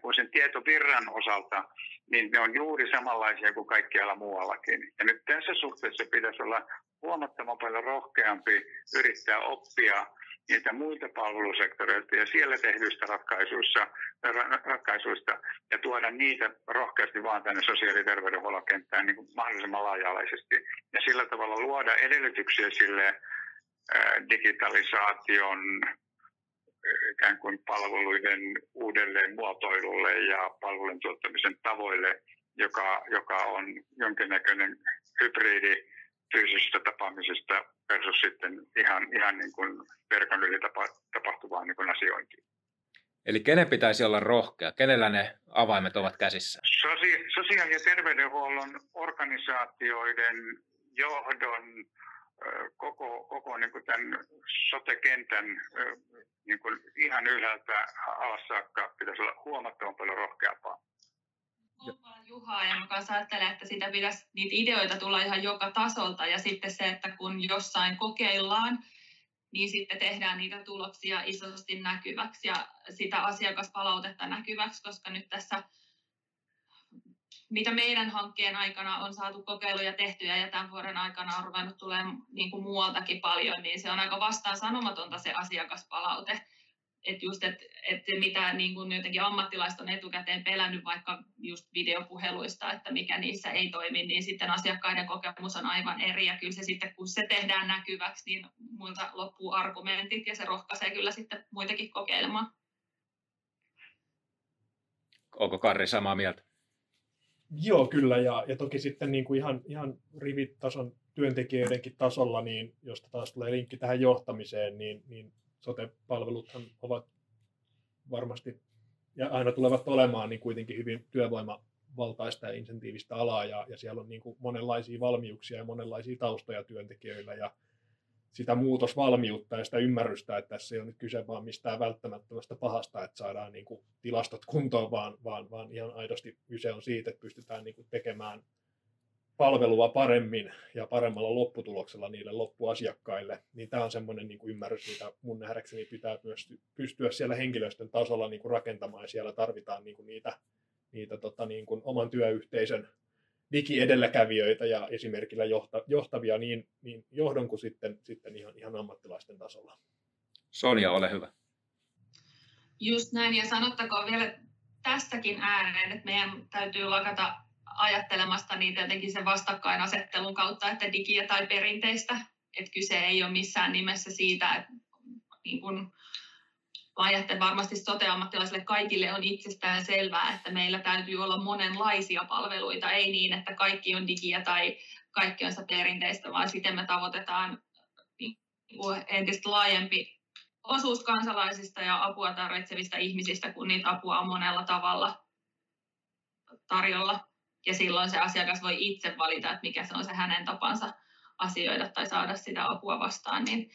kuin sen tietovirran osalta, niin ne on juuri samanlaisia kuin kaikkialla muuallakin. Ja nyt tässä suhteessa pitäisi olla huomattavan paljon rohkeampi yrittää oppia niitä muita palvelusektoreilta ja siellä tehdyistä ratkaisuista, ratkaisuista ja tuoda niitä rohkeasti vaan tänne sosiaali- ja terveydenhuollon kenttään niin kuin mahdollisimman laaja-alaisesti. Ja sillä tavalla luoda edellytyksiä sille digitalisaation ikään kuin palveluiden uudelleen muotoilulle ja palvelun tuottamisen tavoille, joka, joka on jonkinnäköinen hybridi fyysisistä tapaamisista versus sitten ihan, ihan niin kuin verkon yli tapahtuvaa niin kuin asiointia. Eli kenen pitäisi olla rohkea? Kenellä ne avaimet ovat käsissä? Sosi- sosiaali- ja terveydenhuollon organisaatioiden johdon koko, koko niin kuin tämän sote-kentän niin kuin ihan ylhäältä alas saakka pitäisi olla huomattavan paljon rohkeampaa. Komppaan Juhaa ja mä kanssa ajattelen, että sitä pitäisi niitä ideoita tulla ihan joka tasolta ja sitten se, että kun jossain kokeillaan, niin sitten tehdään niitä tuloksia isosti näkyväksi ja sitä asiakaspalautetta näkyväksi, koska nyt tässä mitä meidän hankkeen aikana on saatu kokeiluja tehtyä ja tämän vuoden aikana on ruvennut tulemaan niin kuin muualtakin paljon, niin se on aika vastaan sanomatonta se asiakaspalaute. Että just, että et mitä niin kuin jotenkin ammattilaiset on etukäteen pelännyt vaikka just videopuheluista, että mikä niissä ei toimi, niin sitten asiakkaiden kokemus on aivan eri. Ja kyllä se sitten, kun se tehdään näkyväksi, niin muilta loppuu argumentit ja se rohkaisee kyllä sitten muitakin kokeilemaan. Onko Karri samaa mieltä? Joo, kyllä. Ja, ja toki sitten niin kuin ihan, ihan rivitason työntekijöidenkin tasolla, niin josta taas tulee linkki tähän johtamiseen, niin, niin sote-palveluthan ovat varmasti ja aina tulevat olemaan niin kuitenkin hyvin työvoimavaltaista ja insentiivistä alaa ja, ja siellä on niin kuin monenlaisia valmiuksia ja monenlaisia taustoja työntekijöillä ja sitä muutosvalmiutta ja sitä ymmärrystä, että tässä ei ole nyt kyse vaan mistään välttämättömästä pahasta, että saadaan niin kuin tilastot kuntoon, vaan, vaan, vaan ihan aidosti kyse on siitä, että pystytään niin kuin tekemään palvelua paremmin ja paremmalla lopputuloksella niille loppuasiakkaille, niin tämä on semmoinen niin kuin ymmärrys, mitä mun nähdäkseni pitää myös pystyä siellä henkilöstön tasolla niin kuin rakentamaan, ja siellä tarvitaan niin kuin niitä, niitä tota, niin kuin oman työyhteisön digiedelläkävijöitä ja esimerkillä johtavia niin, niin johdon kuin sitten, sitten ihan, ihan ammattilaisten tasolla. Sonja, ole hyvä. Just näin, ja sanottakoon vielä tässäkin ääneen, että meidän täytyy lakata ajattelemasta niitä jotenkin sen vastakkainasettelun kautta, että digiä tai perinteistä, että kyse ei ole missään nimessä siitä, että niin kun että varmasti sote-ammattilaisille kaikille on itsestään selvää, että meillä täytyy olla monenlaisia palveluita, ei niin, että kaikki on digiä tai kaikki on perinteistä, vaan siten me tavoitetaan niin entistä laajempi osuus kansalaisista ja apua tarvitsevista ihmisistä, kun niitä apua on monella tavalla tarjolla. Ja silloin se asiakas voi itse valita, että mikä se on se hänen tapansa asioida tai saada sitä apua vastaan. Niin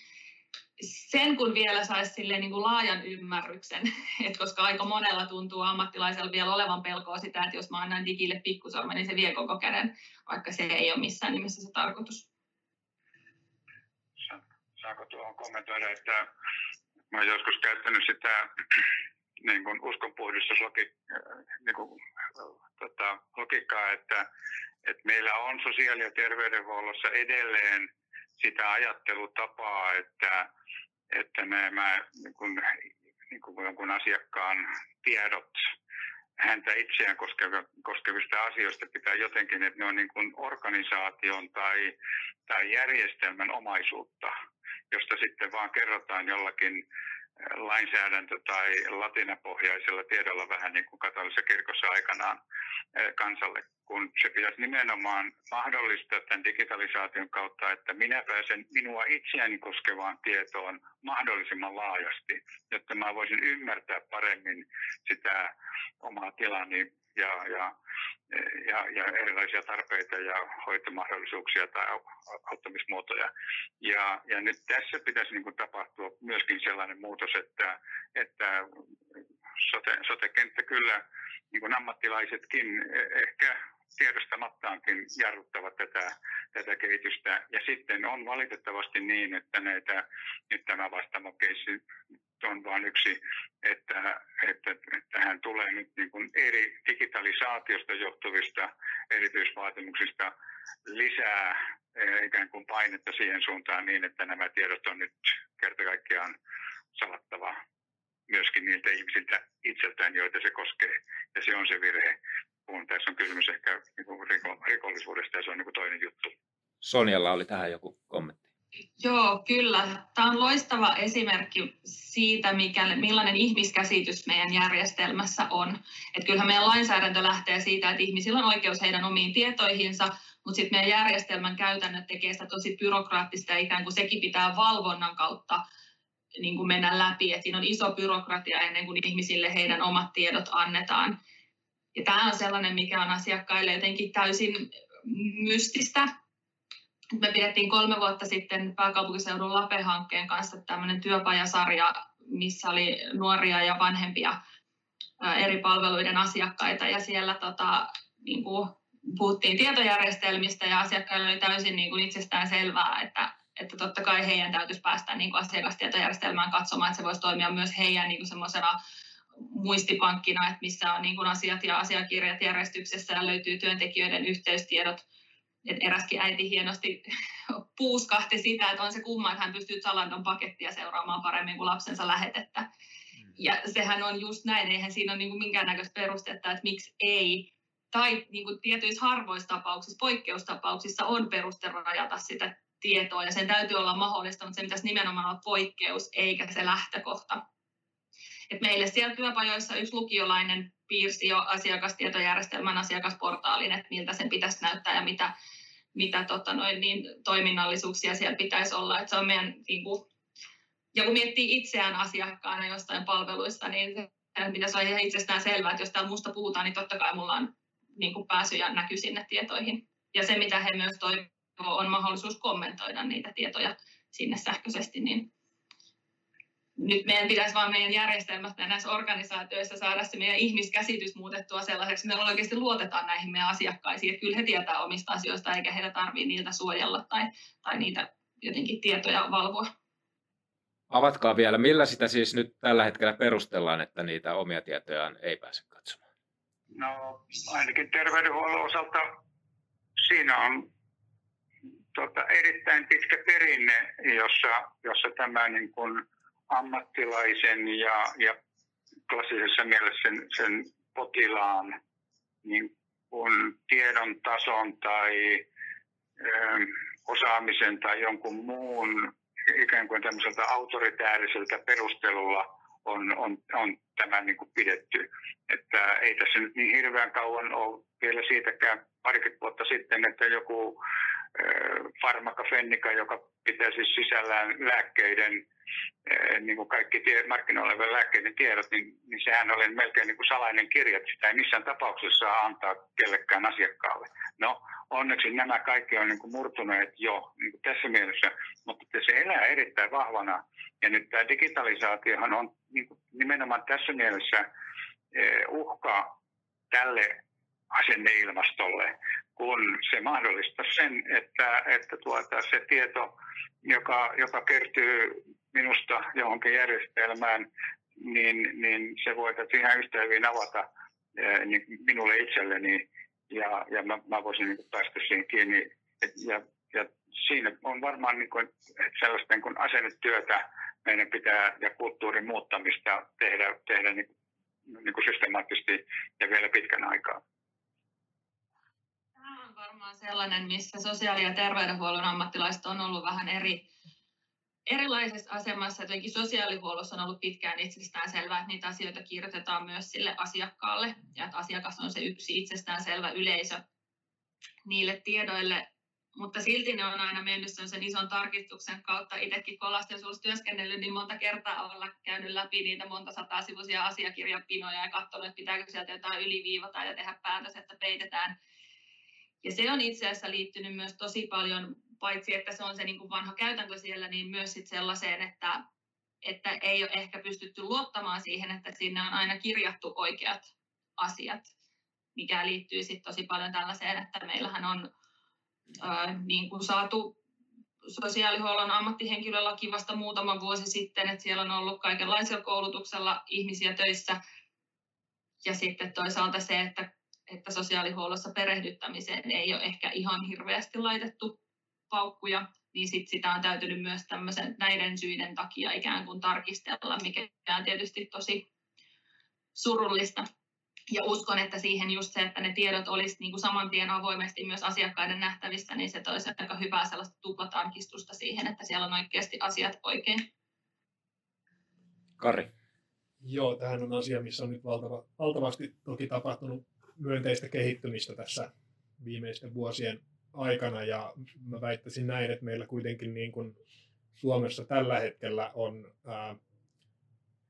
sen kun vielä saisi niin kuin laajan ymmärryksen, että koska aika monella tuntuu ammattilaisella vielä olevan pelkoa sitä, että jos mä annan digille pikkusormen, niin se vie koko käden, vaikka se ei ole missään nimessä se tarkoitus. Saako tuohon kommentoida, että mä olen joskus käyttänyt sitä niin kuin uskonpuhdistuslogiikkaa, niin kuin, tota, logiikkaa, että, että meillä on sosiaali- ja terveydenhuollossa edelleen sitä ajattelutapaa, että, että nämä niin kuin, niin kuin jonkun asiakkaan tiedot häntä itseään koskevista asioista pitää jotenkin, että ne on niin kuin organisaation tai, tai järjestelmän omaisuutta, josta sitten vaan kerrotaan jollakin lainsäädäntö- tai latinapohjaisella tiedolla vähän niin kuin katolisessa kirkossa aikanaan kansalle, kun se pitäisi nimenomaan mahdollistaa tämän digitalisaation kautta, että minä pääsen minua itseäni koskevaan tietoon mahdollisimman laajasti, jotta mä voisin ymmärtää paremmin sitä omaa tilani ja, ja, ja, ja erilaisia tarpeita ja hoitomahdollisuuksia tai auttamismuotoja. Ja, ja nyt tässä pitäisi niin kuin tapahtua myöskin sellainen muutos, että, että sote, sote-kenttä kyllä niin kuin ammattilaisetkin ehkä tiedostamattaankin jarruttavat tätä, tätä kehitystä. Ja sitten on valitettavasti niin, että näitä, nyt tämä vastaamokeissi on vain yksi, että, että, tähän tulee nyt niin kuin eri digitalisaatiosta johtuvista erityisvaatimuksista lisää eh, ikään kuin painetta siihen suuntaan niin, että nämä tiedot on nyt kerta kaikkiaan salattava myöskin niiltä ihmisiltä itseltään, joita se koskee. Ja se on se virhe, kun tässä on kysymys ehkä niin rikollisuudesta ja se on niin toinen juttu. Sonjalla oli tähän joku kommentti. Joo, kyllä. Tämä on loistava esimerkki siitä, mikä, millainen ihmiskäsitys meidän järjestelmässä on. Että kyllähän meidän lainsäädäntö lähtee siitä, että ihmisillä on oikeus heidän omiin tietoihinsa, mutta sitten meidän järjestelmän käytännöt tekee sitä tosi byrokraattista ja ikään kuin sekin pitää valvonnan kautta niin kuin mennä läpi. Et siinä on iso byrokratia ennen kuin ihmisille heidän omat tiedot annetaan. Ja tämä on sellainen, mikä on asiakkaille jotenkin täysin mystistä, me pidettiin kolme vuotta sitten pääkaupunkiseudun LAPE-hankkeen kanssa tämmöinen työpajasarja, missä oli nuoria ja vanhempia eri palveluiden asiakkaita. Ja siellä tota, niin kuin puhuttiin tietojärjestelmistä ja asiakkaille oli täysin niin kuin itsestään selvää, että, että totta kai heidän täytyisi päästä niin kuin asiakastietojärjestelmään katsomaan, että se voisi toimia myös heidän niin kuin semmoisena muistipankkina, että missä on niin kuin asiat ja asiakirjat järjestyksessä ja löytyy työntekijöiden yhteystiedot et eräskin äiti hienosti puuskahti sitä, että on se kumma, että hän pystyy Zalandon pakettia seuraamaan paremmin kuin lapsensa lähetettä. Mm. Ja sehän on just näin, eihän siinä ole niin minkäännäköistä perustetta, että miksi ei. Tai niin kuin tietyissä harvoissa tapauksissa, poikkeustapauksissa on peruste rajata sitä tietoa ja sen täytyy olla mahdollista, mutta se pitäisi nimenomaan olla poikkeus eikä se lähtökohta. Et meille siellä työpajoissa yksi lukiolainen piirsi jo asiakastietojärjestelmän asiakasportaalin, että miltä sen pitäisi näyttää ja mitä, mitä tota noin, niin, toiminnallisuuksia siellä pitäisi olla. Että se on meidän, niin kuin, ja kun miettii itseään asiakkaana jostain palveluista, niin se pitäisi olla ihan itsestään selvää, että jos täällä musta puhutaan, niin totta kai mulla on niin kuin pääsy ja näky sinne tietoihin. Ja se, mitä he myös toivoo, on mahdollisuus kommentoida niitä tietoja sinne sähköisesti, niin nyt meidän pitäisi vaan meidän järjestelmästä ja näissä organisaatioissa saada se meidän ihmiskäsitys muutettua sellaiseksi, että me oikeasti luotetaan näihin meidän asiakkaisiin, että kyllä he tietää omista asioista, eikä heitä tarvitse niiltä suojella tai, tai niitä jotenkin tietoja valvoa. Avatkaa vielä, millä sitä siis nyt tällä hetkellä perustellaan, että niitä omia tietojaan ei pääse katsomaan? No ainakin terveydenhuollon osalta siinä on tota, erittäin pitkä perinne, jossa, jossa tämä niin kuin, ammattilaisen ja, ja klassisessa mielessä sen, sen potilaan niin kun tiedon tason tai ö, osaamisen tai jonkun muun ikään kuin tämmöiseltä autoritääriseltä perustelulla on, on, on tämä niin kuin pidetty. Että ei tässä nyt niin hirveän kauan ole vielä siitäkään parikymmentä vuotta sitten, että joku farmakafennika, joka pitäisi sisällään lääkkeiden niin kuin kaikki tie, markkinoilla olevien lääkkeiden tiedot, niin, niin sehän oli melkein niin kuin salainen kirja, että sitä ei missään tapauksessa saa antaa kellekään asiakkaalle. No, onneksi nämä kaikki on niin kuin murtuneet jo niin kuin tässä mielessä, mutta se elää erittäin vahvana. Ja nyt tämä digitalisaatiohan on niin kuin nimenomaan tässä mielessä uhka tälle asenneilmastolle, kun se mahdollistaa sen, että, että tuota, se tieto, joka, joka kertyy minusta johonkin järjestelmään, niin, niin se voitaisiin ihan yhtä hyvin avata niin minulle itselleni ja, ja mä, mä voisin niin päästä siihen kiinni. Et, ja, ja siinä on varmaan niin kuin, että sellaista niin asennetyötä meidän pitää ja kulttuurin muuttamista tehdä, tehdä niin, niin kuin systemaattisesti ja vielä pitkän aikaa varmaan sellainen, missä sosiaali- ja terveydenhuollon ammattilaiset on ollut vähän eri, erilaisessa asemassa. Jotenkin sosiaalihuollossa on ollut pitkään itsestään selvää, että niitä asioita kirjoitetaan myös sille asiakkaalle ja että asiakas on se yksi itsestään selvä yleisö niille tiedoille, mutta silti ne on aina mennyt sen ison tarkistuksen kautta. Itsekin kun lastensuojelussa työskennellyt, niin monta kertaa olla käynyt läpi niitä monta sataa sivuisia asiakirjapinoja ja katsonut, että pitääkö sieltä jotain yliviivata ja tehdä päätös, että peitetään ja se on itse asiassa liittynyt myös tosi paljon, paitsi että se on se niin kuin vanha käytäntö siellä, niin myös sit sellaiseen, että, että ei ole ehkä pystytty luottamaan siihen, että sinne on aina kirjattu oikeat asiat, mikä liittyy sitten tosi paljon tällaiseen, että meillähän on ää, niin kuin saatu sosiaalihuollon ammattihenkilölaki vasta muutama vuosi sitten, että siellä on ollut kaikenlaisella koulutuksella ihmisiä töissä. Ja sitten toisaalta se, että että sosiaalihuollossa perehdyttämiseen ei ole ehkä ihan hirveästi laitettu paukkuja, niin sit sitä on täytynyt myös tämmöisen, näiden syiden takia ikään kuin tarkistella, mikä on tietysti tosi surullista. Ja uskon, että siihen just se, että ne tiedot olisi niin kuin saman tien avoimesti myös asiakkaiden nähtävissä, niin se toisi aika hyvää sellaista tuplatarkistusta siihen, että siellä on oikeasti asiat oikein. Kari. Joo, tähän on asia, missä on nyt valtava, valtavasti toki tapahtunut myönteistä kehittymistä tässä viimeisten vuosien aikana ja mä väittäisin näin, että meillä kuitenkin niin kuin Suomessa tällä hetkellä on, ää,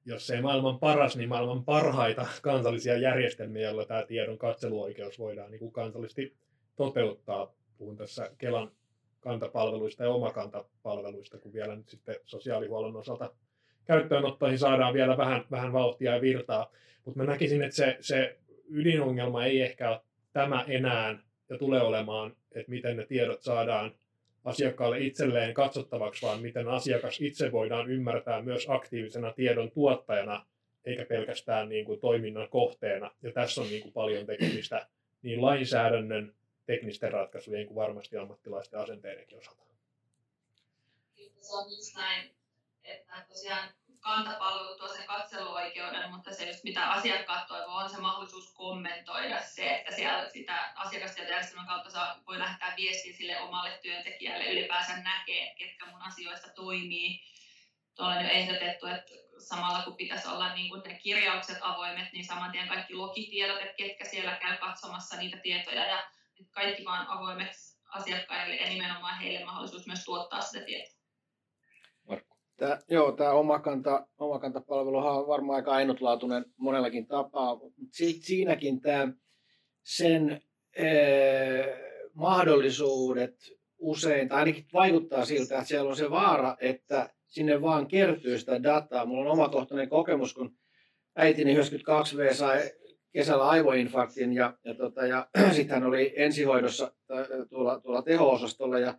jos ei maailman paras, niin maailman parhaita kansallisia järjestelmiä, joilla tämä tiedon katseluoikeus voidaan niin kuin kansallisesti toteuttaa. Puhun tässä Kelan kantapalveluista ja omakantapalveluista, kun vielä nyt sitten sosiaalihuollon osalta käyttöönottoihin saadaan vielä vähän, vähän vauhtia ja virtaa. Mutta mä näkisin, että se, se ydinongelma ei ehkä ole tämä enää ja tulee olemaan, että miten ne tiedot saadaan asiakkaalle itselleen katsottavaksi, vaan miten asiakas itse voidaan ymmärtää myös aktiivisena tiedon tuottajana, eikä pelkästään niin kuin toiminnan kohteena. Ja tässä on niin kuin paljon tekemistä niin lainsäädännön, teknisten ratkaisujen kuin varmasti ammattilaisten asenteidenkin osalta. Se on just näin, että tosiaan kantapalvelu tuo sen katseluoikeuden, mutta se just mitä asiakkaat toivoo on se mahdollisuus kommentoida se, että siellä sitä asiakastietojärjestelmän kautta saa, voi lähettää viestiä sille omalle työntekijälle, ylipäänsä näkee, ketkä mun asioista toimii. Tuolla on jo ehdotettu, että samalla kun pitäisi olla niin kuin ne kirjaukset avoimet, niin saman tien kaikki logitiedot, että ketkä siellä käy katsomassa niitä tietoja ja kaikki vaan avoimeksi asiakkaille ja nimenomaan heille mahdollisuus myös tuottaa sitä tietoa. Tämä, joo, tämä omakanta, omakantapalveluhan on varmaan aika ainutlaatuinen monellakin tapaa. Si, siinäkin tämä sen ee, mahdollisuudet usein, tai ainakin vaikuttaa siltä, että siellä on se vaara, että sinne vaan kertyy sitä dataa. Mulla on omakohtainen kokemus, kun äitini 92V sai kesällä aivoinfarktin ja, ja, tota, ja sitten hän oli ensihoidossa tuolla, tuolla teho-osastolla ja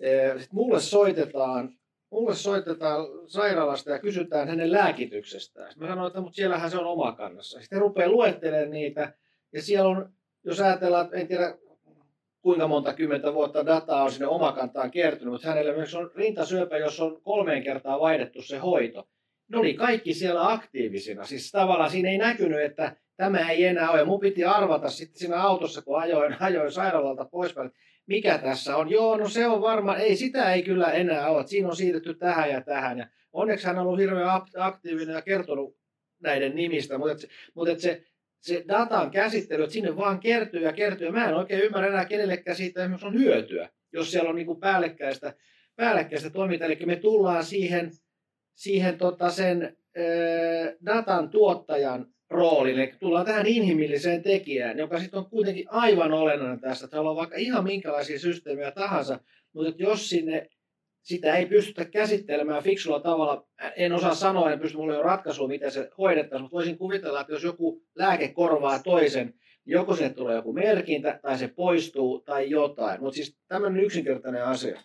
e, sit mulle soitetaan mulle soitetaan sairaalasta ja kysytään hänen lääkityksestään. Mä sanoin, että mutta siellähän se on omakannassa. Sitten rupeaa luettelemaan niitä ja siellä on, jos ajatellaan, en tiedä kuinka monta kymmentä vuotta dataa on sinne omakantaan kertynyt, mutta hänellä myös on rintasyöpä, jos on kolmeen kertaa vaihdettu se hoito. Ne oli kaikki siellä aktiivisina. Siis tavallaan siinä ei näkynyt, että tämä ei enää ole. Mun piti arvata sitten siinä autossa, kun ajoin, ajoin sairaalalta poispäin, mikä tässä on. Joo, no se on varmaan, ei sitä ei kyllä enää ole. Siinä on siirretty tähän ja tähän. Ja onneksi hän on ollut hirveän aktiivinen ja kertonut näiden nimistä, mutta, se, mutta se, se datan käsittely, että sinne vaan kertyy ja kertyy. Mä en oikein ymmärrä enää kenellekään siitä esimerkiksi on hyötyä, jos siellä on niin kuin päällekkäistä, päällekkäistä toimintaa. Eli me tullaan siihen siihen tota sen datan tuottajan rooliin, eli tullaan tähän inhimilliseen tekijään, joka sitten on kuitenkin aivan olennainen tässä, että on vaikka ihan minkälaisia systeemejä tahansa, mutta jos sinne sitä ei pystytä käsittelemään fiksulla tavalla. En osaa sanoa, en pysty, mulla ei ole ratkaisua, miten se hoidettaisiin, mutta voisin kuvitella, että jos joku lääke korvaa toisen, niin joko sinne tulee joku merkintä, tai se poistuu, tai jotain. Mutta siis tämmöinen yksinkertainen asia.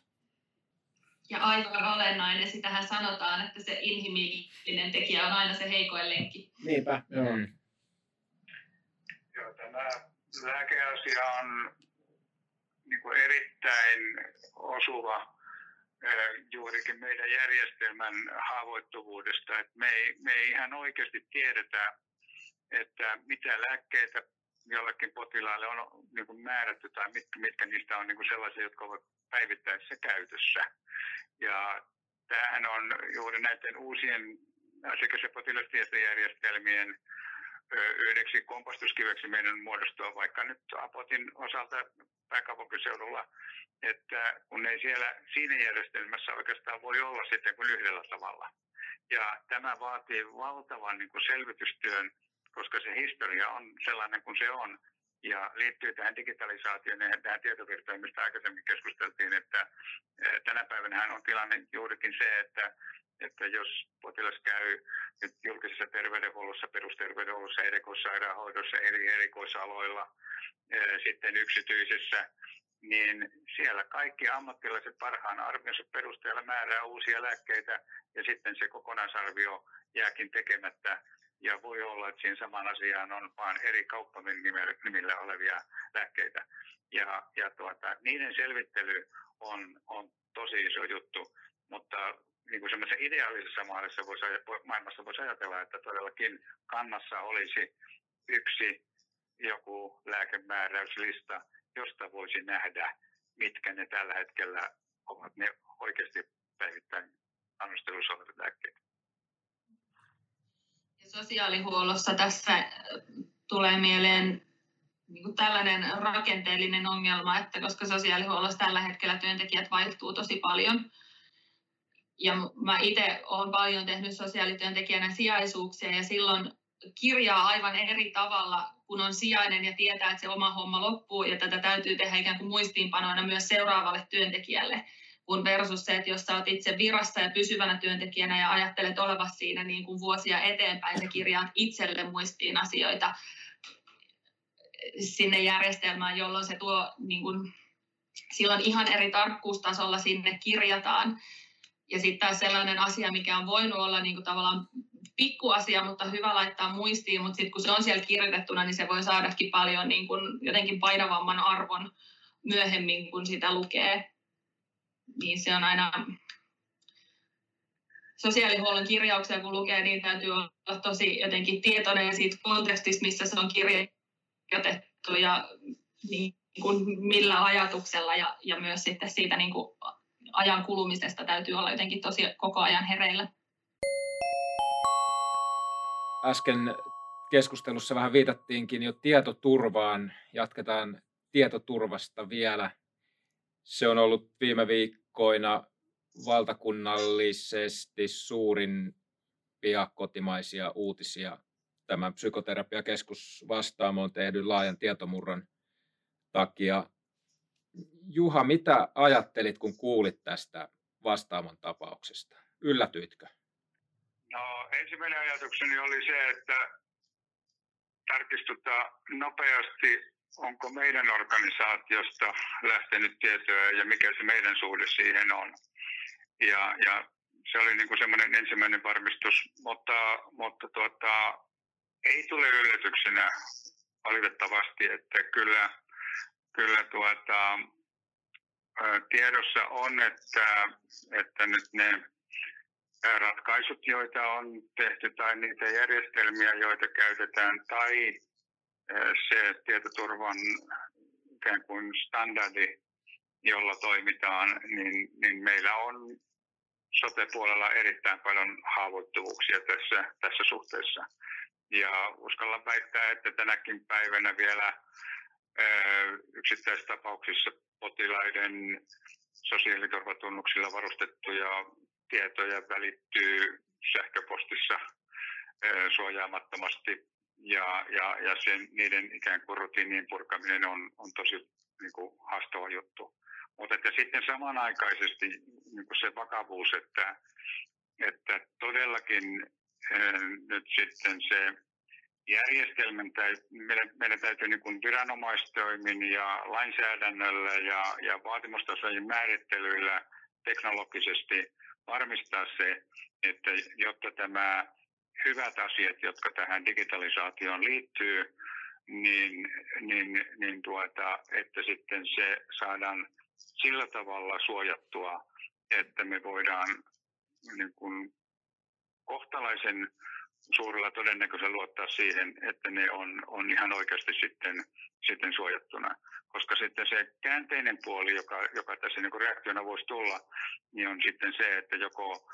Ja aivan olennainen, sitähän sanotaan, että se inhimillinen tekijä on aina se heikoin lenkki. Niinpä, joo. Mm. Joo, tämä lääkeasia on niin kuin erittäin osuva juurikin meidän järjestelmän haavoittuvuudesta. Että me, ei, me ei ihan oikeasti tiedetä, että mitä lääkkeitä jollakin potilaalle on niin kuin määrätty tai mitkä, mitkä niistä on niin kuin sellaisia, jotka ovat päivittäisessä käytössä. Ja tämähän on juuri näiden uusien asiakas- ja potilastietojärjestelmien yhdeksi kompastuskiveksi meidän muodostua vaikka nyt Apotin osalta pääkaupunkiseudulla, että kun ei siellä siinä järjestelmässä oikeastaan voi olla sitten kuin yhdellä tavalla. Ja tämä vaatii valtavan niin kuin selvitystyön, koska se historia on sellainen kuin se on. Ja liittyy tähän digitalisaatioon ja tähän tietovirtoihin, mistä aikaisemmin keskusteltiin, että tänä päivänä on tilanne juurikin se, että että jos potilas käy nyt julkisessa terveydenhuollossa, perusterveydenhuollossa, erikoissairaanhoidossa, eri erikoisaloilla, sitten yksityisessä, niin siellä kaikki ammattilaiset parhaan arvionsa perusteella määrää uusia lääkkeitä ja sitten se kokonaisarvio jääkin tekemättä. Ja voi olla, että siinä saman asiaan on vain eri nimillä olevia lääkkeitä. Ja, ja tuota, niiden selvittely on, on tosi iso juttu, mutta niin kuin semmoisessa ideaalisessa maailmassa voisi, maailmassa voisi ajatella, että todellakin kannassa olisi yksi joku lääkemääräyslista, josta voisi nähdä, mitkä ne tällä hetkellä ovat ne oikeasti päivittäin annostelussa olevat lääkkeet. Sosiaalihuollossa tässä äh, tulee mieleen niin kuin tällainen rakenteellinen ongelma, että koska sosiaalihuollossa tällä hetkellä työntekijät vaihtuu tosi paljon, ja mä itse olen paljon tehnyt sosiaalityöntekijänä sijaisuuksia ja silloin kirjaa aivan eri tavalla, kun on sijainen ja tietää, että se oma homma loppuu ja tätä täytyy tehdä ikään kuin muistiinpanoina myös seuraavalle työntekijälle, kun versus se, että jos sä oot itse virassa ja pysyvänä työntekijänä ja ajattelet olevasi siinä niin kuin vuosia eteenpäin, sä kirjaat itselle muistiin asioita sinne järjestelmään, jolloin se tuo niin kuin, silloin ihan eri tarkkuustasolla sinne kirjataan. Ja sitten taas sellainen asia, mikä on voinut olla niin kuin tavallaan pikkuasia, mutta hyvä laittaa muistiin, mutta sitten kun se on siellä kirjoitettuna, niin se voi saadakin paljon niin kuin jotenkin painavamman arvon myöhemmin, kun sitä lukee. Niin se on aina sosiaalihuollon kirjauksia, kun lukee, niin täytyy olla tosi jotenkin tietoinen siitä kontekstista, missä se on kirjoitettu ja niin kuin millä ajatuksella ja, ja myös sitten siitä niin kuin ajan kulumisesta täytyy olla jotenkin tosi koko ajan hereillä. Äsken keskustelussa vähän viitattiinkin jo tietoturvaan. Jatketaan tietoturvasta vielä. Se on ollut viime viikkoina valtakunnallisesti suurin kotimaisia uutisia tämän psykoterapiakeskus vastaamoon tehdyn laajan tietomurron takia. Juha, mitä ajattelit, kun kuulit tästä vastaamon tapauksesta? Yllätyitkö? No ensimmäinen ajatukseni oli se, että tarkistuta nopeasti, onko meidän organisaatiosta lähtenyt tietoa ja mikä se meidän suhde siihen on. Ja, ja se oli niin kuin semmoinen ensimmäinen varmistus, mutta, mutta tuota, ei tule yllätyksenä valitettavasti, että kyllä kyllä tuota, tiedossa on, että, että nyt ne ratkaisut, joita on tehty tai niitä järjestelmiä, joita käytetään tai se tietoturvan ikään kuin standardi, jolla toimitaan, niin, niin meillä on sote-puolella erittäin paljon haavoittuvuuksia tässä, tässä suhteessa. Ja uskallan väittää, että tänäkin päivänä vielä yksittäistapauksissa potilaiden sosiaaliturvatunnuksilla varustettuja tietoja välittyy sähköpostissa suojaamattomasti ja, ja, ja sen, niiden ikään kuin rutiinien purkaminen on, on tosi niin kuin, haastava juttu. Mutta että sitten samanaikaisesti niin kuin se vakavuus, että, että todellakin nyt sitten se järjestelmän, tai meidän, meidän täytyy niin kuin viranomaistoimin ja lainsäädännöllä ja, ja vaatimustasojen määrittelyillä teknologisesti varmistaa se, että jotta tämä hyvät asiat, jotka tähän digitalisaatioon liittyy, niin, niin, niin tuota, että sitten se saadaan sillä tavalla suojattua, että me voidaan niin kuin kohtalaisen suurella todennäköisellä luottaa siihen, että ne on, on ihan oikeasti sitten, sitten suojattuna. Koska sitten se käänteinen puoli, joka, joka tässä niin reaktiona voisi tulla, niin on sitten se, että joko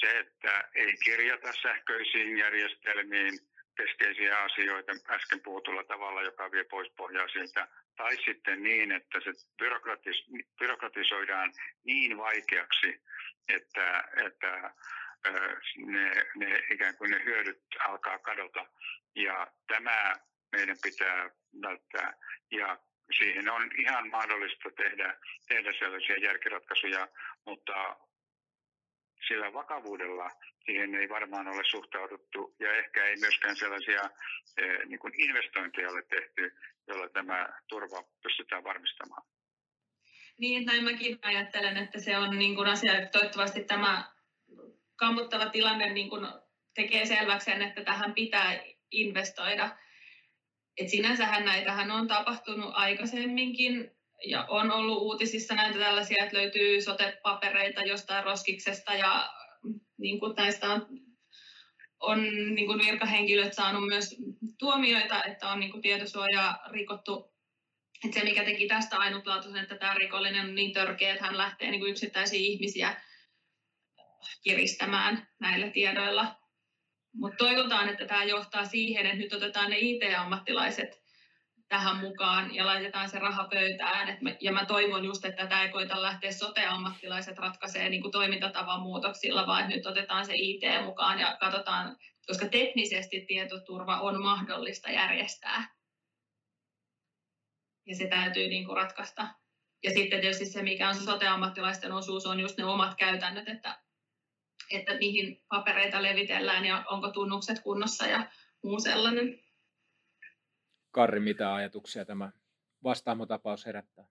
se, että ei kirjata sähköisiin järjestelmiin keskeisiä asioita äsken puhutulla tavalla, joka vie pois pohjaa siltä, tai sitten niin, että se byrokratis, byrokratisoidaan niin vaikeaksi, että, että ne, ne ikään kuin ne hyödyt alkaa kadota. Ja tämä meidän pitää välttää. Ja siihen on ihan mahdollista tehdä, tehdä sellaisia järkiratkaisuja, mutta sillä vakavuudella siihen ei varmaan ole suhtauduttu ja ehkä ei myöskään sellaisia eh, niin kuin investointeja ole tehty, joilla tämä turva pystytään varmistamaan. Niin, näin mäkin ajattelen, että se on niin kuin asia, että toivottavasti tämä kammottava tilanne niin kuin tekee selväksi sen, että tähän pitää investoida. Et sinänsähän näitähän on tapahtunut aikaisemminkin ja on ollut uutisissa näitä tällaisia, että löytyy sote-papereita jostain roskiksesta ja niin kuin näistä on, on niin kuin virkahenkilöt saanut myös tuomioita, että on niin kuin tietosuojaa rikottu. Että se, mikä teki tästä ainutlaatuisen, että tämä rikollinen on niin törkeä, että hän lähtee niin kuin yksittäisiä ihmisiä kiristämään näillä tiedoilla. Mutta toivotaan, että tämä johtaa siihen, että nyt otetaan ne IT-ammattilaiset tähän mukaan ja laitetaan se raha pöytään. Et me, ja mä toivon just, että tämä ei koita lähteä sote-ammattilaiset ratkaisee niin kuin toimintatavan muutoksilla, vaan nyt otetaan se IT mukaan ja katsotaan, koska teknisesti tietoturva on mahdollista järjestää. Ja se täytyy niin kuin ratkaista. Ja sitten tietysti se, mikä on sote-ammattilaisten osuus, on just ne omat käytännöt, että, että mihin papereita levitellään ja onko tunnukset kunnossa ja muu sellainen. Karri, mitä ajatuksia tämä vastaamotapaus herättää?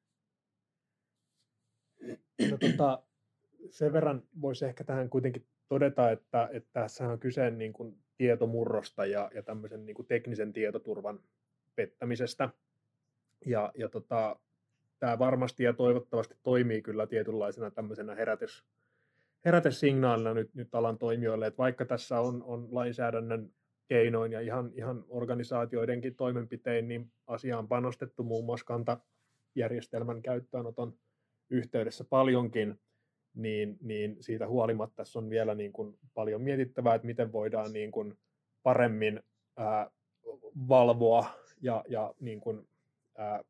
No, tota, sen verran voisi ehkä tähän kuitenkin todeta, että, että tässä on kyse niin kuin tietomurrosta ja, ja tämmöisen niin kuin teknisen tietoturvan pettämisestä. Ja, ja tota, tämä varmasti ja toivottavasti toimii kyllä tietynlaisena tämmöisenä herätys, herätesignaalina nyt, nyt alan toimijoille, että vaikka tässä on, on lainsäädännön keinoin ja ihan, ihan organisaatioidenkin toimenpitein niin asiaan panostettu muun muassa kantajärjestelmän käyttöönoton yhteydessä paljonkin, niin, niin siitä huolimatta tässä on vielä niin kuin paljon mietittävää, että miten voidaan niin kuin paremmin ää, valvoa ja, ja niin kuin, ää,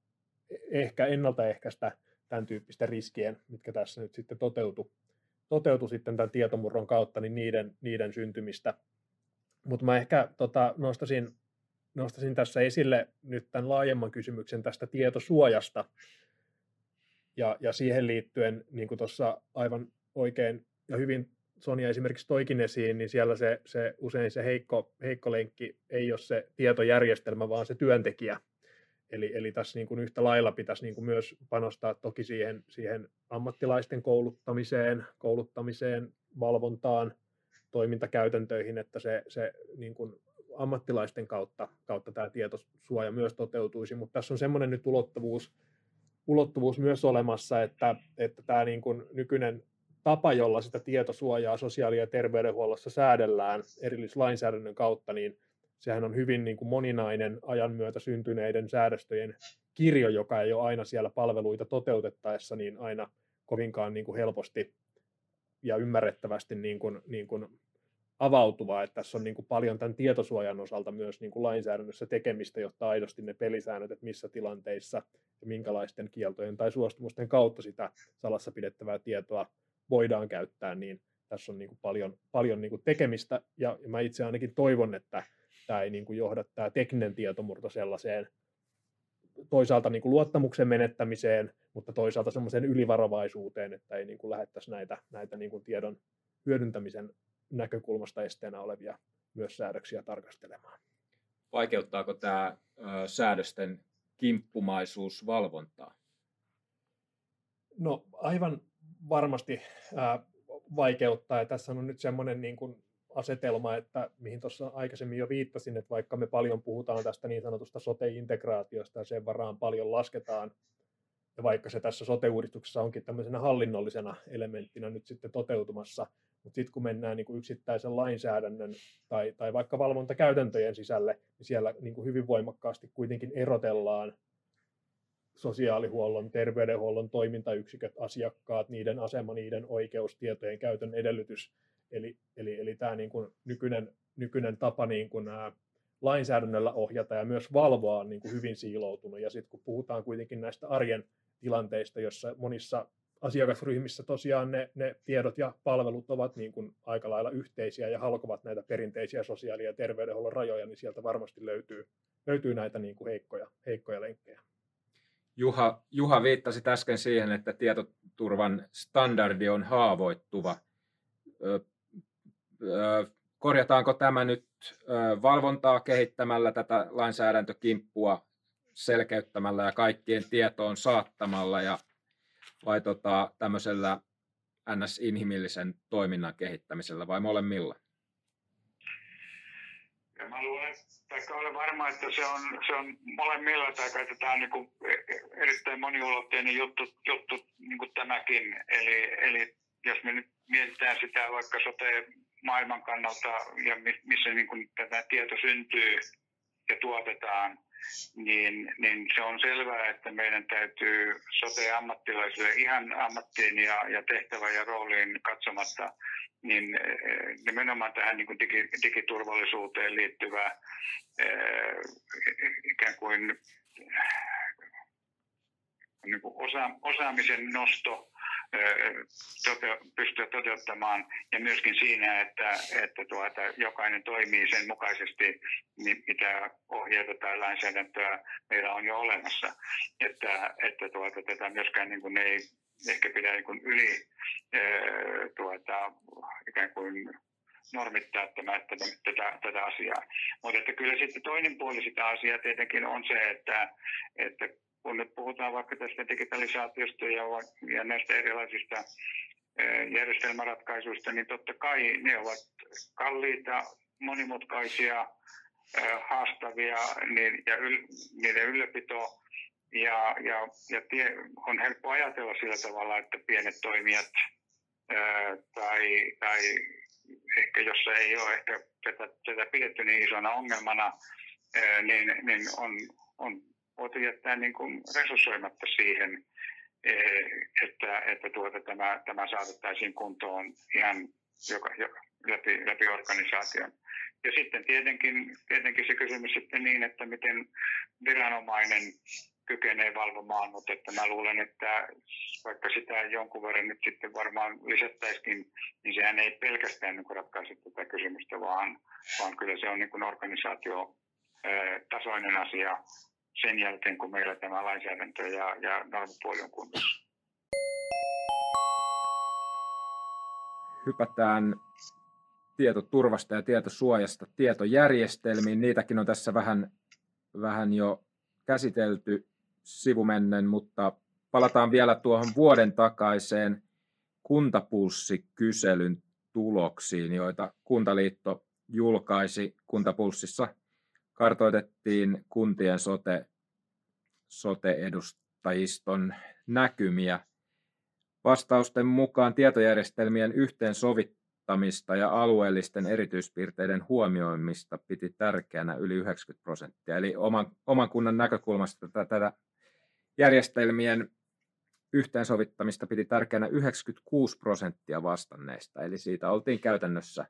ehkä ennaltaehkäistä tämän tyyppisten riskien, mitkä tässä nyt sitten toteutu, toteutu sitten tämän tietomurron kautta, niin niiden, niiden syntymistä mutta mä ehkä tota, nostasin, nostasin tässä esille nyt tämän laajemman kysymyksen tästä tietosuojasta. Ja, ja siihen liittyen, niin kuin tuossa aivan oikein ja hyvin Sonia esimerkiksi toikin esiin, niin siellä se, se usein se heikko, heikko lenkki ei ole se tietojärjestelmä, vaan se työntekijä. Eli, eli tässä niin kuin yhtä lailla pitäisi niin kuin myös panostaa toki siihen, siihen ammattilaisten kouluttamiseen, kouluttamiseen, valvontaan – toimintakäytäntöihin, että se, se niin kuin ammattilaisten kautta, kautta tämä tietosuoja myös toteutuisi, mutta tässä on semmoinen nyt ulottuvuus, ulottuvuus myös olemassa, että, että tämä niin kuin nykyinen tapa, jolla sitä tietosuojaa sosiaali- ja terveydenhuollossa säädellään erillislainsäädännön kautta, niin sehän on hyvin niin kuin moninainen ajan myötä syntyneiden säädöstöjen kirjo, joka ei ole aina siellä palveluita toteutettaessa niin aina kovinkaan niin kuin helposti ja ymmärrettävästi niin kuin, niin kuin avautuvaa, että tässä on niin kuin paljon tämän tietosuojan osalta myös niin kuin lainsäädännössä tekemistä, jotta aidosti ne pelisäännöt, että missä tilanteissa ja minkälaisten kieltojen tai suostumusten kautta sitä salassa pidettävää tietoa voidaan käyttää, niin tässä on niin kuin paljon, paljon niin kuin tekemistä, ja, ja mä itse ainakin toivon, että tämä ei niin kuin johda tämä tekninen tietomurto sellaiseen toisaalta niin kuin luottamuksen menettämiseen, mutta toisaalta semmoiseen ylivarovaisuuteen, että ei niin kuin lähettäisi näitä, näitä niin kuin tiedon hyödyntämisen näkökulmasta esteenä olevia myös säädöksiä tarkastelemaan. Vaikeuttaako tämä ö, säädösten kimppumaisuus valvontaa? No aivan varmasti ää, vaikeuttaa, ja tässä on nyt semmoinen niin kuin asetelma, että mihin tuossa aikaisemmin jo viittasin, että vaikka me paljon puhutaan tästä niin sanotusta sote-integraatiosta ja sen varaan paljon lasketaan, ja vaikka se tässä sote-uudistuksessa onkin tämmöisenä hallinnollisena elementtinä nyt sitten toteutumassa, mutta sitten kun mennään niin kuin yksittäisen lainsäädännön tai, tai vaikka valvontakäytäntöjen sisälle, niin siellä niin kuin hyvin voimakkaasti kuitenkin erotellaan sosiaalihuollon, terveydenhuollon toimintayksiköt, asiakkaat, niiden asema, niiden oikeus, tietojen käytön edellytys. Eli, eli, eli tämä niin kuin nykyinen, nykyinen tapa niin kuin nämä lainsäädännöllä ohjata ja myös valvoa on niin kuin hyvin siiloutunut. Ja sitten kun puhutaan kuitenkin näistä arjen tilanteista, jossa monissa asiakasryhmissä tosiaan ne, ne tiedot ja palvelut ovat niin kuin aika lailla yhteisiä ja halkovat näitä perinteisiä sosiaali- ja terveydenhuollon rajoja, niin sieltä varmasti löytyy, löytyy näitä niin kuin heikkoja, heikkoja lenkkejä. Juha, Juha viittasi äsken siihen, että tietoturvan standardi on haavoittuva. Korjataanko tämä nyt valvontaa kehittämällä tätä lainsäädäntökimppua selkeyttämällä ja kaikkien tietoon saattamalla ja vai tota, tämmöisellä NS-inhimillisen toiminnan kehittämisellä vai molemmilla? Ja mä luulen, että olen varma, että se on, se on molemmilla, tai että tämä on niin kuin erittäin moniulotteinen juttu, juttu niin kuin tämäkin. Eli, eli jos me nyt mietitään sitä vaikka sote-maailman kannalta ja missä niin kuin tätä tieto syntyy ja tuotetaan, niin, niin se on selvää, että meidän täytyy sote-ammattilaisille ihan ammattiin ja, ja tehtävän ja rooliin katsomatta, niin eh, nimenomaan tähän niin kuin digi, digiturvallisuuteen liittyvä eh, ikään kuin, niin kuin osa, osaamisen nosto toteuttamaan ja myöskin siinä, että, että tuota, jokainen toimii sen mukaisesti, mitä ohjeita tai lainsäädäntöä meillä on jo olemassa. Että, että tuota, tätä myöskään niin kuin ei ehkä pidä niin kuin yli tuota, ikään kuin normittaa tämä, tätä, tätä, tätä asiaa. Mutta että kyllä sitten toinen puoli sitä asiaa tietenkin on se, että, että kun puhutaan vaikka tästä digitalisaatiosta ja, ja näistä erilaisista järjestelmäratkaisuista, niin totta kai ne ovat kalliita, monimutkaisia, haastavia niin, ja yl, niiden ylläpito. Ja, ja, ja tie, on helppo ajatella sillä tavalla, että pienet toimijat ää, tai, tai ehkä jossa ei ole ehkä tätä, tätä pidetty niin isona ongelmana, ää, niin, niin on, on voitu jättää niin kuin resurssoimatta siihen, e, että, että tuota, tämä, tämä saatettaisiin kuntoon ihan joka, joka, läpi, läpi organisaation. Ja sitten tietenkin, tietenkin se kysymys sitten niin, että miten viranomainen kykenee valvomaan, mutta että mä luulen, että vaikka sitä jonkun verran nyt sitten varmaan lisättäisikin, niin sehän ei pelkästään niin ratkaise tätä kysymystä, vaan, vaan kyllä se on niin organisaatio tasoinen asia, sen jälkeen, kun meillä tämä lainsäädäntö ja, ja normipuoli on kunnossa. Hypätään tietoturvasta ja tietosuojasta tietojärjestelmiin. Niitäkin on tässä vähän, vähän jo käsitelty sivumennen, mutta palataan vielä tuohon vuoden takaiseen kuntapulssikyselyn tuloksiin, joita Kuntaliitto julkaisi Kuntapulssissa kartoitettiin kuntien sote, sote-edustajiston näkymiä. Vastausten mukaan tietojärjestelmien yhteensovittamista ja alueellisten erityispiirteiden huomioimista piti tärkeänä yli 90 prosenttia. Eli oman, oman kunnan näkökulmasta tätä, tätä järjestelmien yhteensovittamista piti tärkeänä 96 prosenttia vastanneista, eli siitä oltiin käytännössä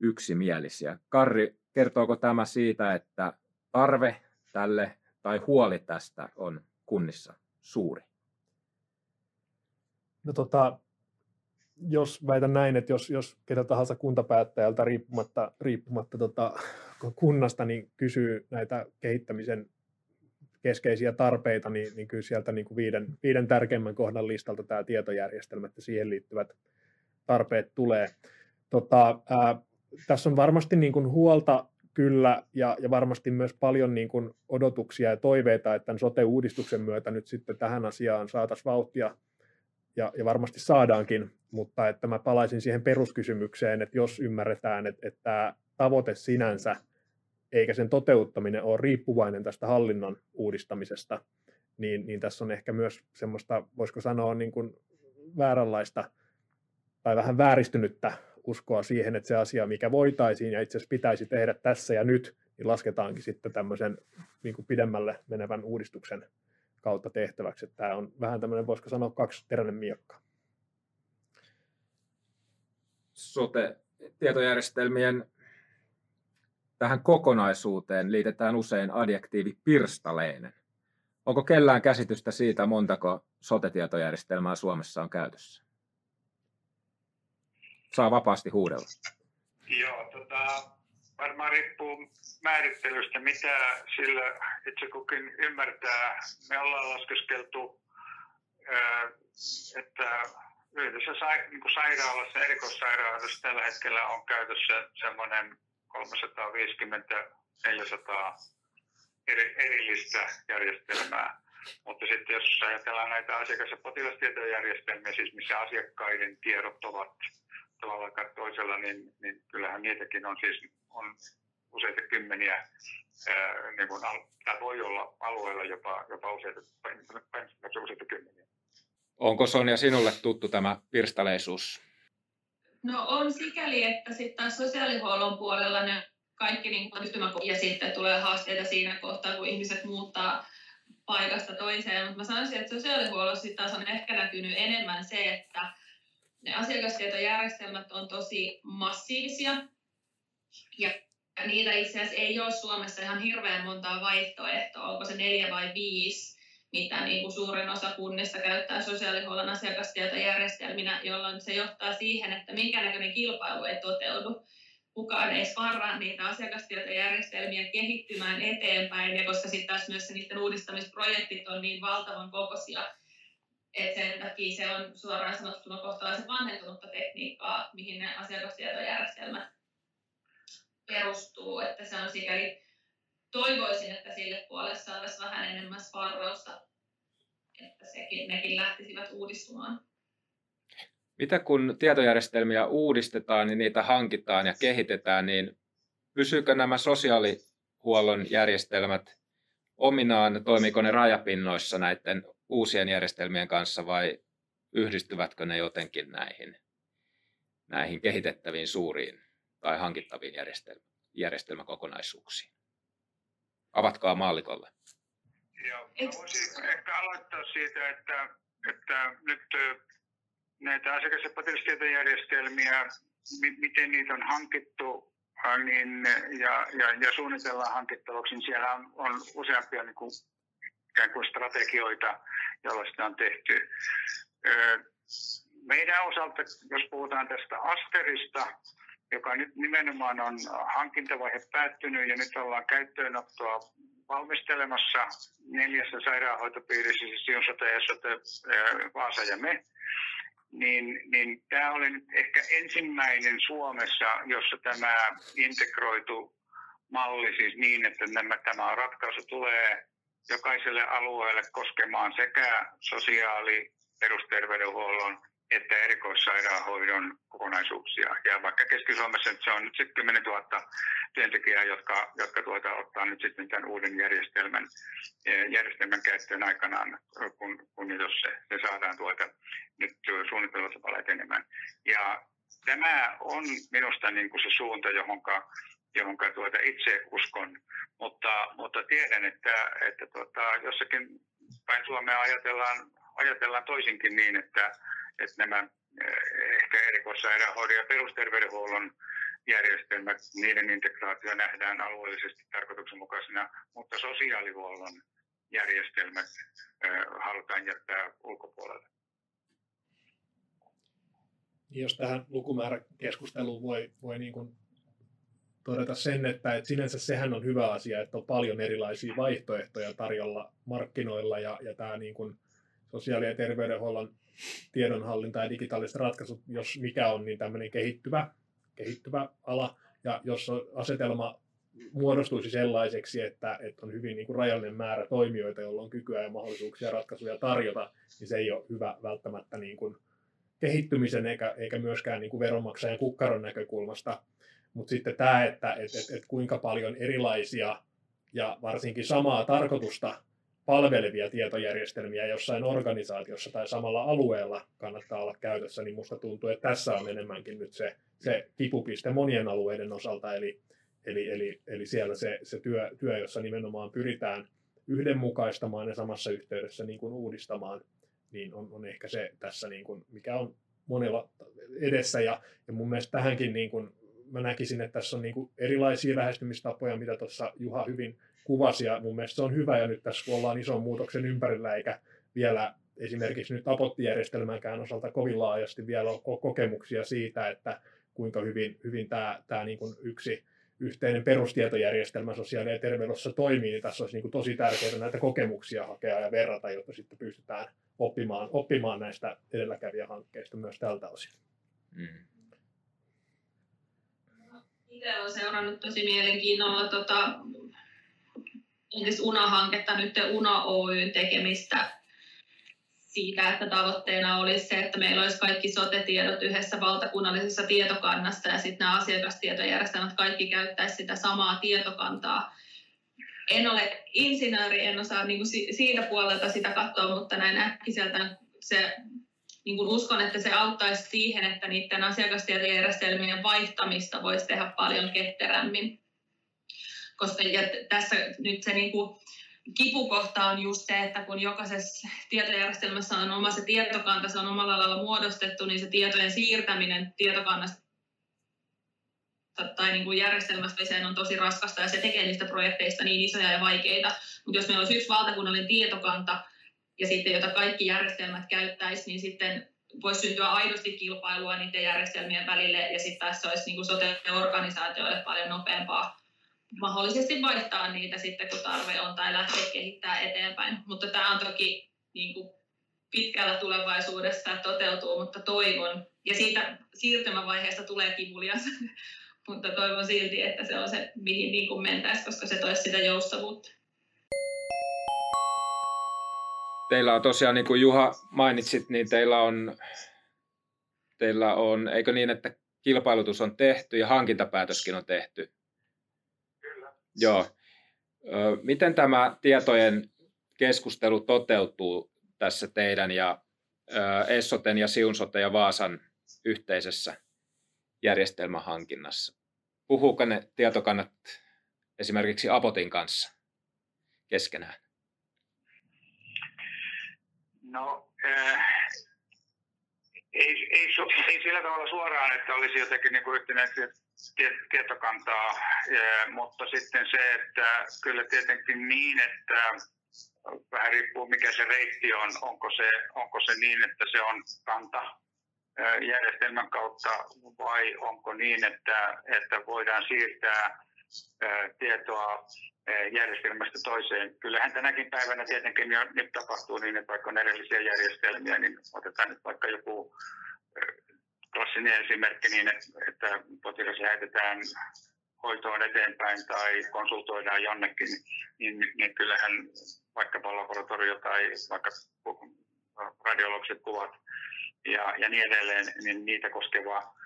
yksimielisiä. Karri, kertooko tämä siitä, että tarve tälle tai huoli tästä on kunnissa suuri? No tota, jos väitän näin, että jos, jos ketä tahansa kuntapäättäjältä riippumatta, riippumatta tota, kunnasta niin kysyy näitä kehittämisen keskeisiä tarpeita, niin, niin kyllä sieltä niin kuin viiden, viiden tärkeimmän kohdan listalta tämä tietojärjestelmä ja siihen liittyvät tarpeet tulee. Tota, ää, tässä on varmasti niin kuin huolta kyllä ja, ja varmasti myös paljon niin kuin odotuksia ja toiveita, että tämän sote-uudistuksen myötä nyt sitten tähän asiaan saataisiin vauhtia ja, ja varmasti saadaankin, mutta että mä palaisin siihen peruskysymykseen, että jos ymmärretään, että, että tämä tavoite sinänsä eikä sen toteuttaminen ole riippuvainen tästä hallinnon uudistamisesta, niin, niin tässä on ehkä myös semmoista, voisiko sanoa, niin kuin vääränlaista tai vähän vääristynyttä uskoa siihen, että se asia, mikä voitaisiin ja itse asiassa pitäisi tehdä tässä ja nyt, niin lasketaankin sitten tämmöisen niin kuin pidemmälle menevän uudistuksen kautta tehtäväksi. Että tämä on vähän tämmöinen, voisiko sanoa, kaksi teräinen miekka. Sote-tietojärjestelmien tähän kokonaisuuteen liitetään usein adjektiivi pirstaleinen. Onko kellään käsitystä siitä, montako sote-tietojärjestelmää Suomessa on käytössä? Saa vapaasti huudella. Joo, tota, varmaan riippuu määrittelystä, mitä sillä itse kukin ymmärtää. Me ollaan laskeskeltu, että yhdessä niin sairaalassa, erikoissairaalassa tällä hetkellä on käytössä semmoinen 350-400 eri, erillistä järjestelmää. Mutta sitten jos ajatellaan näitä asiakas- ja potilastietojärjestelmiä, siis missä asiakkaiden tiedot ovat tavalla tai toisella, niin, niin kyllähän niitäkin on siis on useita kymmeniä, ää, niin kuin, tämä voi olla alueella jopa, jopa useita, useita kymmeniä. Onko Sonja sinulle tuttu tämä pirstaleisuus? No on sikäli, että sitten taas sosiaalihuollon puolella ne kaikki niin ja sitten tulee haasteita siinä kohtaa, kun ihmiset muuttaa paikasta toiseen. Mutta mä sanoisin, että sosiaalihuollossa sitten taas on ehkä näkynyt enemmän se, että ne asiakastietojärjestelmät on tosi massiivisia ja niitä itse asiassa ei ole Suomessa ihan hirveän montaa vaihtoehtoa, onko se neljä vai viisi, mitä niin kuin suurin osa kunnista käyttää sosiaalihuollon asiakastietojärjestelminä, jolloin se johtaa siihen, että minkä näköinen kilpailu ei toteudu. Kukaan ei sparraa niitä asiakastietojärjestelmiä kehittymään eteenpäin, ja koska sitten taas myös niiden uudistamisprojektit on niin valtavan kokoisia, että sen takia se on suoraan sanottuna kohtalaisen vanhentunutta tekniikkaa, mihin ne asiakastietojärjestelmät perustuu, että se on sikäli toivoisin, että sille puolelle saataisiin vähän enemmän sparrausta, että sekin, nekin lähtisivät uudistumaan. Mitä kun tietojärjestelmiä uudistetaan, niin niitä hankitaan ja kehitetään, niin pysyykö nämä sosiaalihuollon järjestelmät ominaan, toimiiko ne rajapinnoissa näiden uusien järjestelmien kanssa vai yhdistyvätkö ne jotenkin näihin, näihin kehitettäviin suuriin tai hankittaviin järjestelmä, järjestelmäkokonaisuuksiin? Avatkaa maallikolle. Joo, voisin ehkä aloittaa siitä, että, että nyt näitä asiakas- ja potilastietojärjestelmiä, miten niitä on hankittu niin, ja, ja, ja suunnitellaan hankittavaksi, niin siellä on, on useampia niin kuin, ikään kuin strategioita, joilla sitä on tehty. Meidän osalta, jos puhutaan tästä Asterista, joka nyt nimenomaan on hankintavaihe päättynyt ja nyt ollaan käyttöönottoa valmistelemassa neljässä sairaanhoitopiirissä, siis Siun sote, sote, Vaasa ja me, niin, niin tämä oli nyt ehkä ensimmäinen Suomessa, jossa tämä integroitu malli siis niin, että nämä, tämä ratkaisu tulee jokaiselle alueelle koskemaan sekä sosiaali- perusterveydenhuollon että erikoissairaanhoidon kokonaisuuksia. Ja vaikka Keski-Suomessa se on nyt sitten 10 000 työntekijää, jotka, jotka tuota, ottaa nyt sitten tämän uuden järjestelmän, eh, järjestelmän käyttöön aikanaan, kun, kun jos se, se saadaan tuota, nyt suunnittelussa paljon enemmän. Ja tämä on minusta niin kuin se suunta, johonka, johonka tuota itse uskon, mutta, mutta tiedän, että, että tuota, jossakin päin Suomea ajatellaan, ajatellaan toisinkin niin, että, että nämä eh, ehkä erikoissairaanhoidon ja perusterveydenhuollon järjestelmät, niiden integraatio nähdään alueellisesti tarkoituksenmukaisena, mutta sosiaalihuollon järjestelmät eh, halutaan jättää ulkopuolelle. Jos tähän lukumääräkeskusteluun voi, voi niin kuin todeta sen, että, että sinänsä sehän on hyvä asia, että on paljon erilaisia vaihtoehtoja tarjolla markkinoilla ja, ja tämä niin kuin sosiaali- ja terveydenhuollon tiedonhallinta ja digitaaliset ratkaisut, jos mikä on, niin tämmöinen kehittyvä, kehittyvä ala. Ja jos asetelma muodostuisi sellaiseksi, että, että on hyvin niin kuin rajallinen määrä toimijoita, joilla on kykyä ja mahdollisuuksia ratkaisuja tarjota, niin se ei ole hyvä välttämättä niin kuin kehittymisen eikä, eikä myöskään niin kuin veronmaksajan kukkaron näkökulmasta. Mutta sitten tämä, että et, et, et kuinka paljon erilaisia ja varsinkin samaa tarkoitusta palvelevia tietojärjestelmiä jossain organisaatiossa tai samalla alueella kannattaa olla käytössä, niin musta tuntuu, että tässä on enemmänkin nyt se, se kipupiste monien alueiden osalta, eli, eli, eli, eli siellä se, se työ, työ, jossa nimenomaan pyritään yhdenmukaistamaan ja samassa yhteydessä niin kuin uudistamaan, niin on, on ehkä se tässä, niin kuin, mikä on monella edessä. Ja, ja mun mielestä tähänkin niin kuin, mä näkisin, että tässä on niin kuin erilaisia lähestymistapoja, mitä tuossa Juha hyvin kuvasi, ja mun mielestä se on hyvä, ja nyt tässä kun ollaan ison muutoksen ympärillä, eikä vielä esimerkiksi nyt apottijärjestelmänkään osalta kovin laajasti vielä ole kokemuksia siitä, että kuinka hyvin, hyvin tämä, tämä niin kuin yksi yhteinen perustietojärjestelmä sosiaali- ja terveydenhuollossa toimii, niin tässä olisi niin kuin tosi tärkeää näitä kokemuksia hakea ja verrata, jotta sitten pystytään oppimaan, oppimaan näistä edelläkävijähankkeista myös tältä osin. Mm. Itse olen seurannut tosi mielenkiinnolla tota, UNA-hanketta, nyt UNA Oyn tekemistä siitä, että tavoitteena olisi se, että meillä olisi kaikki sote-tiedot yhdessä valtakunnallisessa tietokannassa ja sitten nämä asiakastietojärjestelmät kaikki käyttäisi sitä samaa tietokantaa. En ole insinööri, en osaa niin siitä puolelta sitä katsoa, mutta näin äkkiseltä se niin kuin uskon, että se auttaisi siihen, että niiden asiakastietojärjestelmien vaihtamista voisi tehdä paljon ketterämmin koska ja tässä nyt se niin kuin kipukohta on just se, että kun jokaisessa tietojärjestelmässä on oma se tietokanta, se on omalla lailla muodostettu, niin se tietojen siirtäminen tietokannasta tai niin kuin järjestelmästä on tosi raskasta ja se tekee niistä projekteista niin isoja ja vaikeita. Mutta jos meillä olisi yksi valtakunnallinen tietokanta ja sitten jota kaikki järjestelmät käyttäisi, niin sitten voisi syntyä aidosti kilpailua niiden järjestelmien välille ja sitten tässä olisi niin sote-organisaatioille paljon nopeampaa mahdollisesti vaihtaa niitä sitten, kun tarve on, tai lähteä kehittämään eteenpäin. Mutta tämä on toki niin kuin pitkällä tulevaisuudessa toteutuu, mutta toivon, ja siitä siirtymävaiheesta tulee kivulias, mutta toivon silti, että se on se, mihin niin mentäisiin, koska se toisi sitä joustavuutta. Teillä on tosiaan, niin kuin Juha mainitsit, niin teillä on, teillä on, eikö niin, että kilpailutus on tehty ja hankintapäätöskin on tehty Joo. Miten tämä tietojen keskustelu toteutuu tässä teidän ja Essoten ja Siunsoten ja Vaasan yhteisessä järjestelmähankinnassa? Puhuuko ne tietokannat esimerkiksi Apotin kanssa keskenään? No, äh, ei, ei, ei sillä tavalla suoraan, että olisi jotenkin niin kuin yhtenäisiä tietokantaa, mutta sitten se, että kyllä tietenkin niin, että vähän riippuu mikä se reitti on, onko se, onko se niin, että se on kanta järjestelmän kautta vai onko niin, että, että voidaan siirtää tietoa järjestelmästä toiseen. Kyllähän tänäkin päivänä tietenkin jo nyt tapahtuu niin, että vaikka on erillisiä järjestelmiä, niin otetaan nyt vaikka joku klassinen esimerkki niin, että potilas lähetetään hoitoon eteenpäin tai konsultoidaan jonnekin, niin, niin kyllähän vaikkapa laboratorio tai vaikka radiologiset kuvat ja, ja niin edelleen, niin niitä koskeva eh,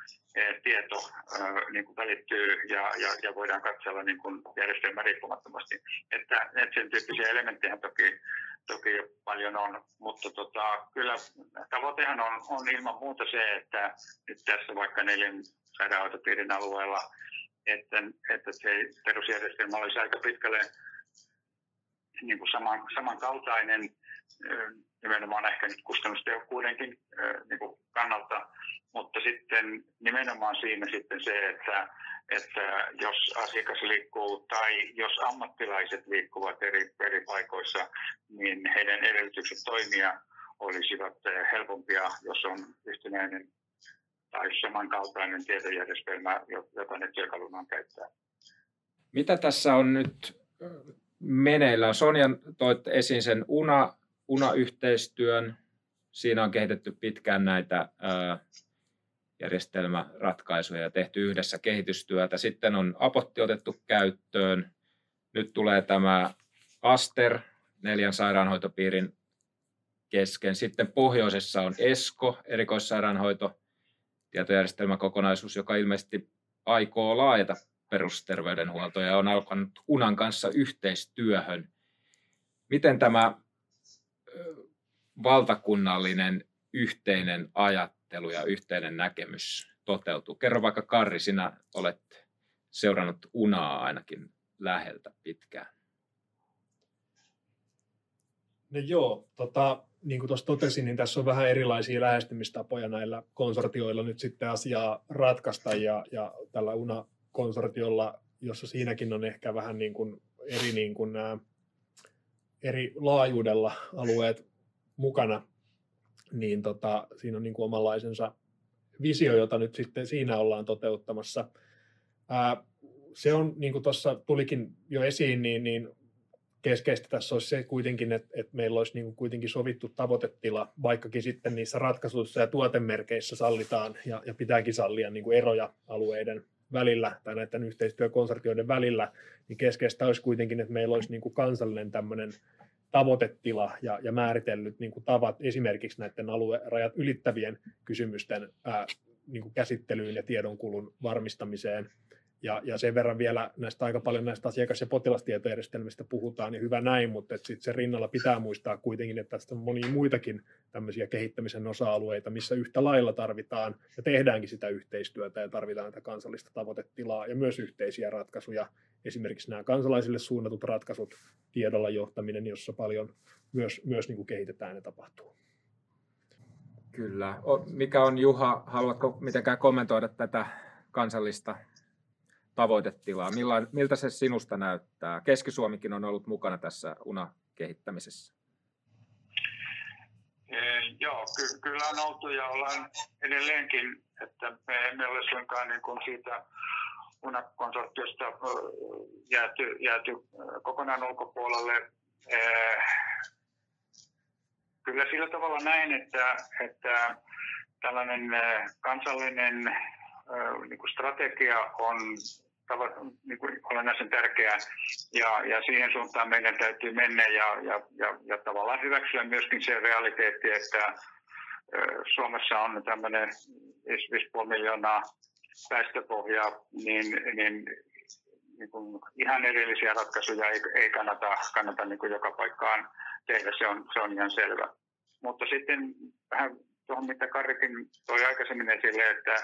tieto äh, niin kuin välittyy ja, ja, ja voidaan katsella niin kuin järjestelmän riippumattomasti. Että, että sen tyyppisiä elementtejä toki toki paljon on, mutta tota, kyllä tavoitehan on, on ilman muuta se, että nyt tässä vaikka neljän sairaanhoitopiirin alueella, että, että se perusjärjestelmä olisi aika pitkälle niin kuin saman, samankaltainen nimenomaan ehkä nyt kustannustehokkuudenkin niin kuin kannalta, mutta sitten nimenomaan siinä sitten se, että että jos asiakas liikkuu tai jos ammattilaiset liikkuvat eri, eri paikoissa, niin heidän edellytykset toimia olisivat eh, helpompia, jos on yhtenäinen tai samankaltainen tietojärjestelmä, jota ne työkaluna käyttää. Mitä tässä on nyt meneillään? Sonja toit esiin sen UNA, UNA-yhteistyön. Siinä on kehitetty pitkään näitä ää, järjestelmäratkaisuja ja tehty yhdessä kehitystyötä. Sitten on Apotti otettu käyttöön. Nyt tulee tämä Aster, neljän sairaanhoitopiirin kesken. Sitten pohjoisessa on ESKO, erikoissairaanhoito, tietojärjestelmäkokonaisuus, joka ilmeisesti aikoo laajata perusterveydenhuoltoa ja on alkanut UNAN kanssa yhteistyöhön. Miten tämä valtakunnallinen yhteinen ajattelu ja yhteinen näkemys toteutuu? Kerro vaikka Karri, sinä olet seurannut UNAa ainakin läheltä pitkään. No joo, tota, niin kuin tuossa totesin, niin tässä on vähän erilaisia lähestymistapoja näillä konsortioilla nyt sitten asiaa ratkaista ja, ja tällä UNA-konsortiolla, jossa siinäkin on ehkä vähän niin kuin eri, niin kuin nämä, eri laajuudella alueet mukana, niin tota, siinä on niin kuin omanlaisensa visio, jota nyt sitten siinä ollaan toteuttamassa. Ää, se on, niin kuin tuossa tulikin jo esiin, niin, niin keskeistä tässä olisi se kuitenkin, että, että meillä olisi niin kuin kuitenkin sovittu tavoitetila, vaikkakin sitten niissä ratkaisuissa ja tuotemerkeissä sallitaan ja, ja pitääkin sallia niin kuin eroja alueiden välillä tai näiden yhteistyökonsortioiden välillä, niin keskeistä olisi kuitenkin, että meillä olisi niin kuin kansallinen tämmöinen tavoitetila ja, ja määritellyt niin kuin tavat esimerkiksi näiden aluerajat ylittävien kysymysten ää, niin kuin käsittelyyn ja tiedonkulun varmistamiseen – ja, ja sen verran vielä näistä aika paljon näistä asiakas- ja potilastietojärjestelmistä puhutaan, niin hyvä näin, mutta sitten sen rinnalla pitää muistaa kuitenkin, että tästä on monia muitakin tämmöisiä kehittämisen osa-alueita, missä yhtä lailla tarvitaan ja tehdäänkin sitä yhteistyötä ja tarvitaan tätä kansallista tavoitetilaa ja myös yhteisiä ratkaisuja. Esimerkiksi nämä kansalaisille suunnatut ratkaisut, tiedolla johtaminen, jossa paljon myös, myös niin kuin kehitetään ja tapahtuu. Kyllä. Mikä on Juha, haluatko mitenkään kommentoida tätä kansallista tavoitetilaa. Milla, miltä se sinusta näyttää? Keski-Suomikin on ollut mukana tässä UNA-kehittämisessä. E, joo, ky- kyllä on oltu ja ollaan edelleenkin, että me emme ole suinkaan niin kuin siitä UNA-konsortiosta jääty, jääty kokonaan ulkopuolelle. E, kyllä sillä tavalla näin, että, että tällainen kansallinen niin kuin strategia on niin kuin olennaisen tärkeää ja, ja siihen suuntaan meidän täytyy mennä ja, ja, ja, ja tavallaan hyväksyä myöskin se realiteetti, että Suomessa on tämmöinen 5,5 miljoonaa väestöpohjaa, niin, niin, niin kuin ihan erillisiä ratkaisuja ei, ei kannata, kannata niin kuin joka paikkaan tehdä, se on, se on ihan selvä. Mutta sitten vähän tuohon, mitä Karikin toi aikaisemmin esille, että,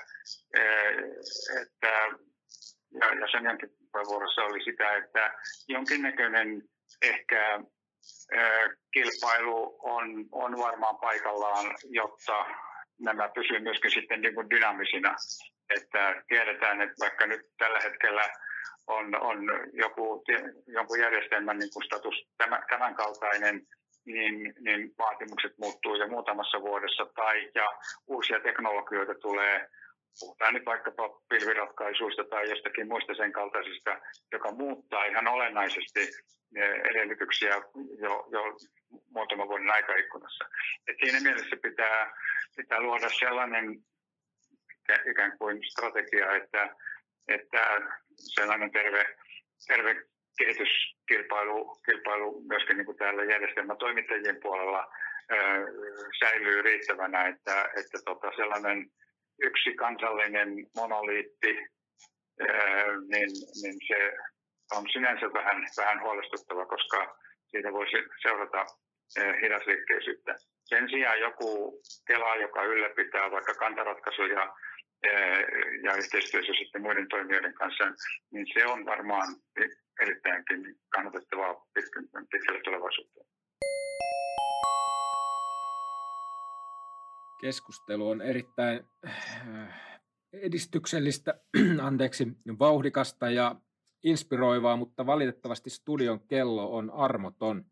että ja, ja sen jälkeen puheenvuorossa oli sitä, että jonkinnäköinen ehkä kilpailu on, on varmaan paikallaan, jotta nämä pysyvät myöskin sitten niin kuin dynaamisina. Että tiedetään, että vaikka nyt tällä hetkellä on, on joku, jonkun järjestelmän niin kuin status tämän, tämän kaltainen, niin, niin vaatimukset muuttuu jo muutamassa vuodessa tai ja uusia teknologioita tulee puhutaan nyt vaikkapa pilviratkaisuista tai jostakin muista sen kaltaisista, joka muuttaa ihan olennaisesti eh, edellytyksiä jo, jo muutaman vuoden aikaikkunassa. Et siinä mielessä pitää, pitää luoda sellainen ikään kuin strategia, että, että sellainen terve, terve kehityskilpailu kilpailu myöskin niin kuin täällä järjestelmätoimittajien puolella ö, säilyy riittävänä, että, että tota sellainen yksi kansallinen monoliitti, niin, niin se on sinänsä vähän, vähän huolestuttava, koska siitä voisi seurata hidasliikkeisyyttä. Sen sijaan joku Kela, joka ylläpitää vaikka kantaratkaisuja ja yhteistyössä sitten muiden toimijoiden kanssa, niin se on varmaan erittäinkin kannatettavaa pitkälle tulevaisuuteen. Keskustelu on erittäin äh, edistyksellistä, anteeksi, vauhdikasta ja inspiroivaa, mutta valitettavasti studion kello on armoton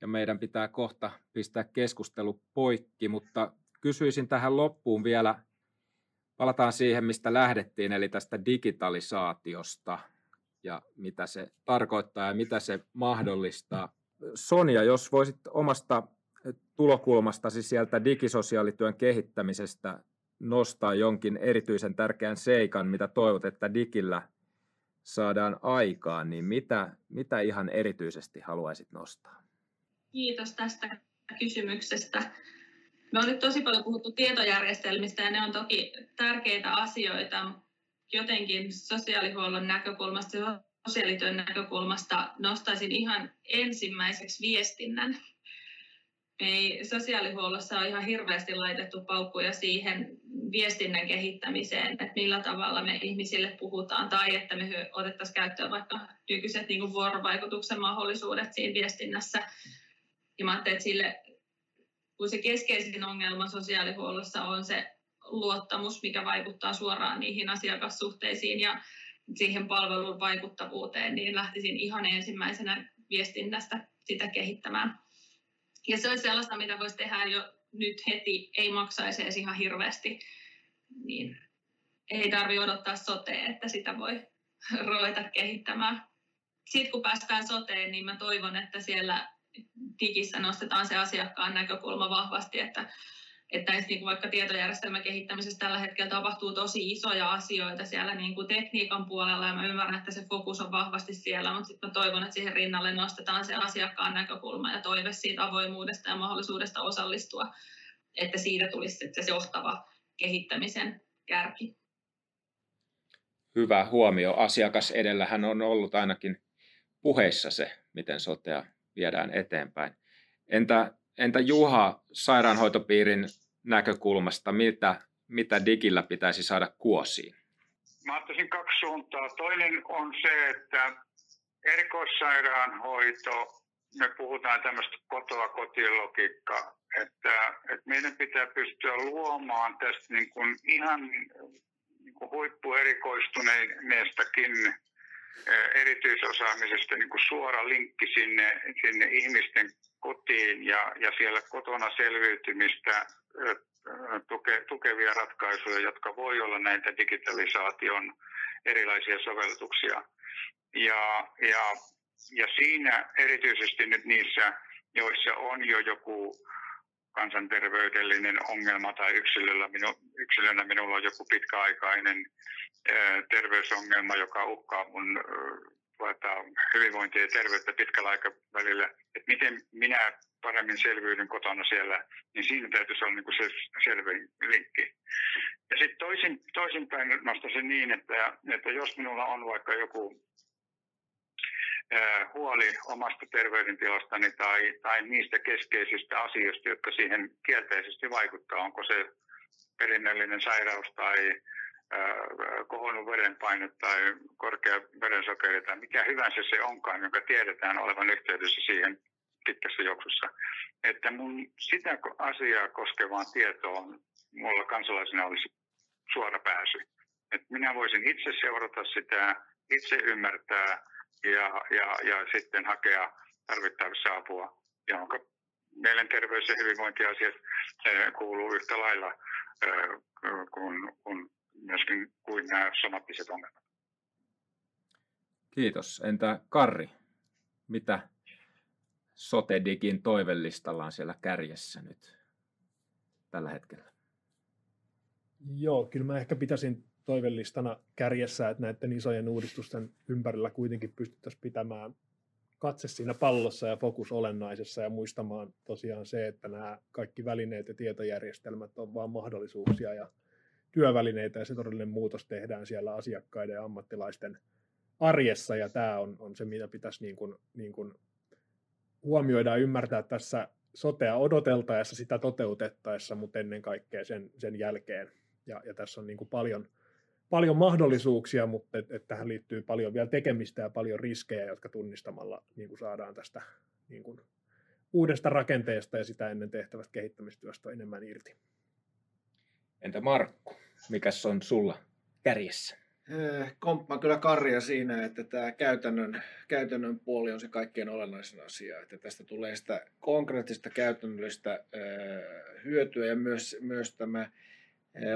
ja meidän pitää kohta pistää keskustelu poikki, mutta kysyisin tähän loppuun vielä Palataan siihen, mistä lähdettiin, eli tästä digitalisaatiosta ja mitä se tarkoittaa ja mitä se mahdollistaa. Sonja, jos voisit omasta tulokulmastasi sieltä digisosiaalityön kehittämisestä nostaa jonkin erityisen tärkeän seikan, mitä toivot, että digillä saadaan aikaan, niin mitä, mitä ihan erityisesti haluaisit nostaa? Kiitos tästä kysymyksestä. Me on nyt tosi paljon puhuttu tietojärjestelmistä ja ne on toki tärkeitä asioita. Jotenkin sosiaalihuollon näkökulmasta sosiaalityön näkökulmasta nostaisin ihan ensimmäiseksi viestinnän. Ei sosiaalihuollossa on ihan hirveästi laitettu paukkuja siihen viestinnän kehittämiseen, että millä tavalla me ihmisille puhutaan tai että me otettaisiin käyttöön vaikka nykyiset niin vuorovaikutuksen mahdollisuudet siinä viestinnässä. Ja mä että sille kun se keskeisin ongelma sosiaalihuollossa on se luottamus, mikä vaikuttaa suoraan niihin asiakassuhteisiin ja siihen palvelun vaikuttavuuteen, niin lähtisin ihan ensimmäisenä viestinnästä sitä kehittämään. Ja se olisi sellaista, mitä voisi tehdä jo nyt heti, ei maksaisi edes ihan hirveästi, niin ei tarvitse odottaa soteen, että sitä voi ruveta kehittämään. Sitten kun päästään soteen, niin mä toivon, että siellä digissä nostetaan se asiakkaan näkökulma vahvasti, että, että niin kuin vaikka tietojärjestelmän kehittämisessä tällä hetkellä tapahtuu tosi isoja asioita siellä niin kuin tekniikan puolella ja mä ymmärrän, että se fokus on vahvasti siellä, mutta sitten mä toivon, että siihen rinnalle nostetaan se asiakkaan näkökulma ja toive siitä avoimuudesta ja mahdollisuudesta osallistua, että siitä tulisi sitten se johtava kehittämisen kärki. Hyvä huomio. Asiakas edellähän on ollut ainakin puheissa se, miten sotea viedään eteenpäin. Entä, entä Juha sairaanhoitopiirin näkökulmasta, mitä, mitä digillä pitäisi saada kuosiin? Mä ajattelisin kaksi suuntaa. Toinen on se, että erikoissairaanhoito, me puhutaan tämmöistä kotoa kotiin logiikkaa, että, että meidän pitää pystyä luomaan tästä niin kuin ihan niin kuin huippuerikoistuneestakin erityisosaamisesta niin kuin suora linkki sinne, sinne ihmisten kotiin ja, ja siellä kotona selviytymistä tuke, tukevia ratkaisuja, jotka voi olla näitä digitalisaation erilaisia sovellutuksia. Ja, ja, ja siinä erityisesti nyt niissä, joissa on jo joku kansanterveydellinen ongelma tai yksilöllä, minu, yksilönä minulla on joku pitkäaikainen terveysongelma, joka uhkaa mun tuota, hyvinvointia ja terveyttä pitkällä aikavälillä, että miten minä paremmin selviydyn kotona siellä, niin siinä täytyisi olla niin se selvin linkki. Ja sitten toisin, toisinpäin nostaisin niin, että, että jos minulla on vaikka joku huoli omasta terveydentilastani tai, tai niistä keskeisistä asioista, jotka siihen kielteisesti vaikuttaa. Onko se perinnöllinen sairaus tai kohonnut verenpaine tai korkea verensokeri tai mikä hyvänsä se onkaan, joka tiedetään olevan yhteydessä siihen pitkässä juoksussa. Että mun sitä asiaa koskevaan tietoon mulla kansalaisena olisi suora pääsy. Että minä voisin itse seurata sitä, itse ymmärtää ja, ja, ja sitten hakea tarvittavissa apua, jonka mielenterveys- ja hyvinvointiasiat kuuluu yhtä lailla kuin, kuin myöskin kuin nämä somattiset ongelmat. Kiitos. Entä Karri, mitä Sotedigin toivellistalla on siellä kärjessä nyt tällä hetkellä? Joo, kyllä mä ehkä pitäisin toivellistana kärjessä, että näiden isojen uudistusten ympärillä kuitenkin pystyttäisiin pitämään katse siinä pallossa ja fokus olennaisessa ja muistamaan tosiaan se, että nämä kaikki välineet ja tietojärjestelmät on vain mahdollisuuksia ja työvälineitä ja se todellinen muutos tehdaan siellä asiakkaiden ja ammattilaisten arjessa ja tämä on, on se, mitä pitäisi niin kuin, niin kuin huomioida ja ymmärtää tässä sotea odoteltaessa, sitä toteutettaessa, mutta ennen kaikkea sen, sen jälkeen. Ja, ja tässä on niin kuin paljon, paljon mahdollisuuksia, mutta et, et tähän liittyy paljon vielä tekemistä ja paljon riskejä, jotka tunnistamalla niin kuin saadaan tästä niin kuin uudesta rakenteesta ja sitä ennen tehtävästä kehittämistyöstä enemmän irti. Entä Markku, mikä on sulla kärjessä? Eh, komppaan kyllä Karja siinä, että tämä käytännön, käytännön puoli on se kaikkein olennaisin asia, että tästä tulee sitä konkreettista käytännöllistä hyötyä ja myös, myös tämä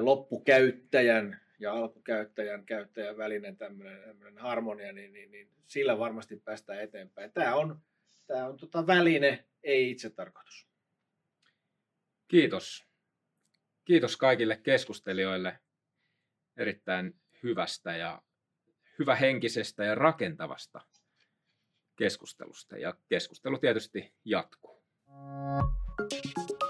loppukäyttäjän ja alkukäyttäjän käyttäjän välinen tämmöinen, tämmöinen harmonia, niin, niin, niin, sillä varmasti päästään eteenpäin. Tämä on, tämä on tota väline, ei itse tarkoitus. Kiitos. Kiitos kaikille keskustelijoille erittäin hyvästä ja hyvähenkisestä ja rakentavasta keskustelusta. Ja keskustelu tietysti jatkuu. Thank you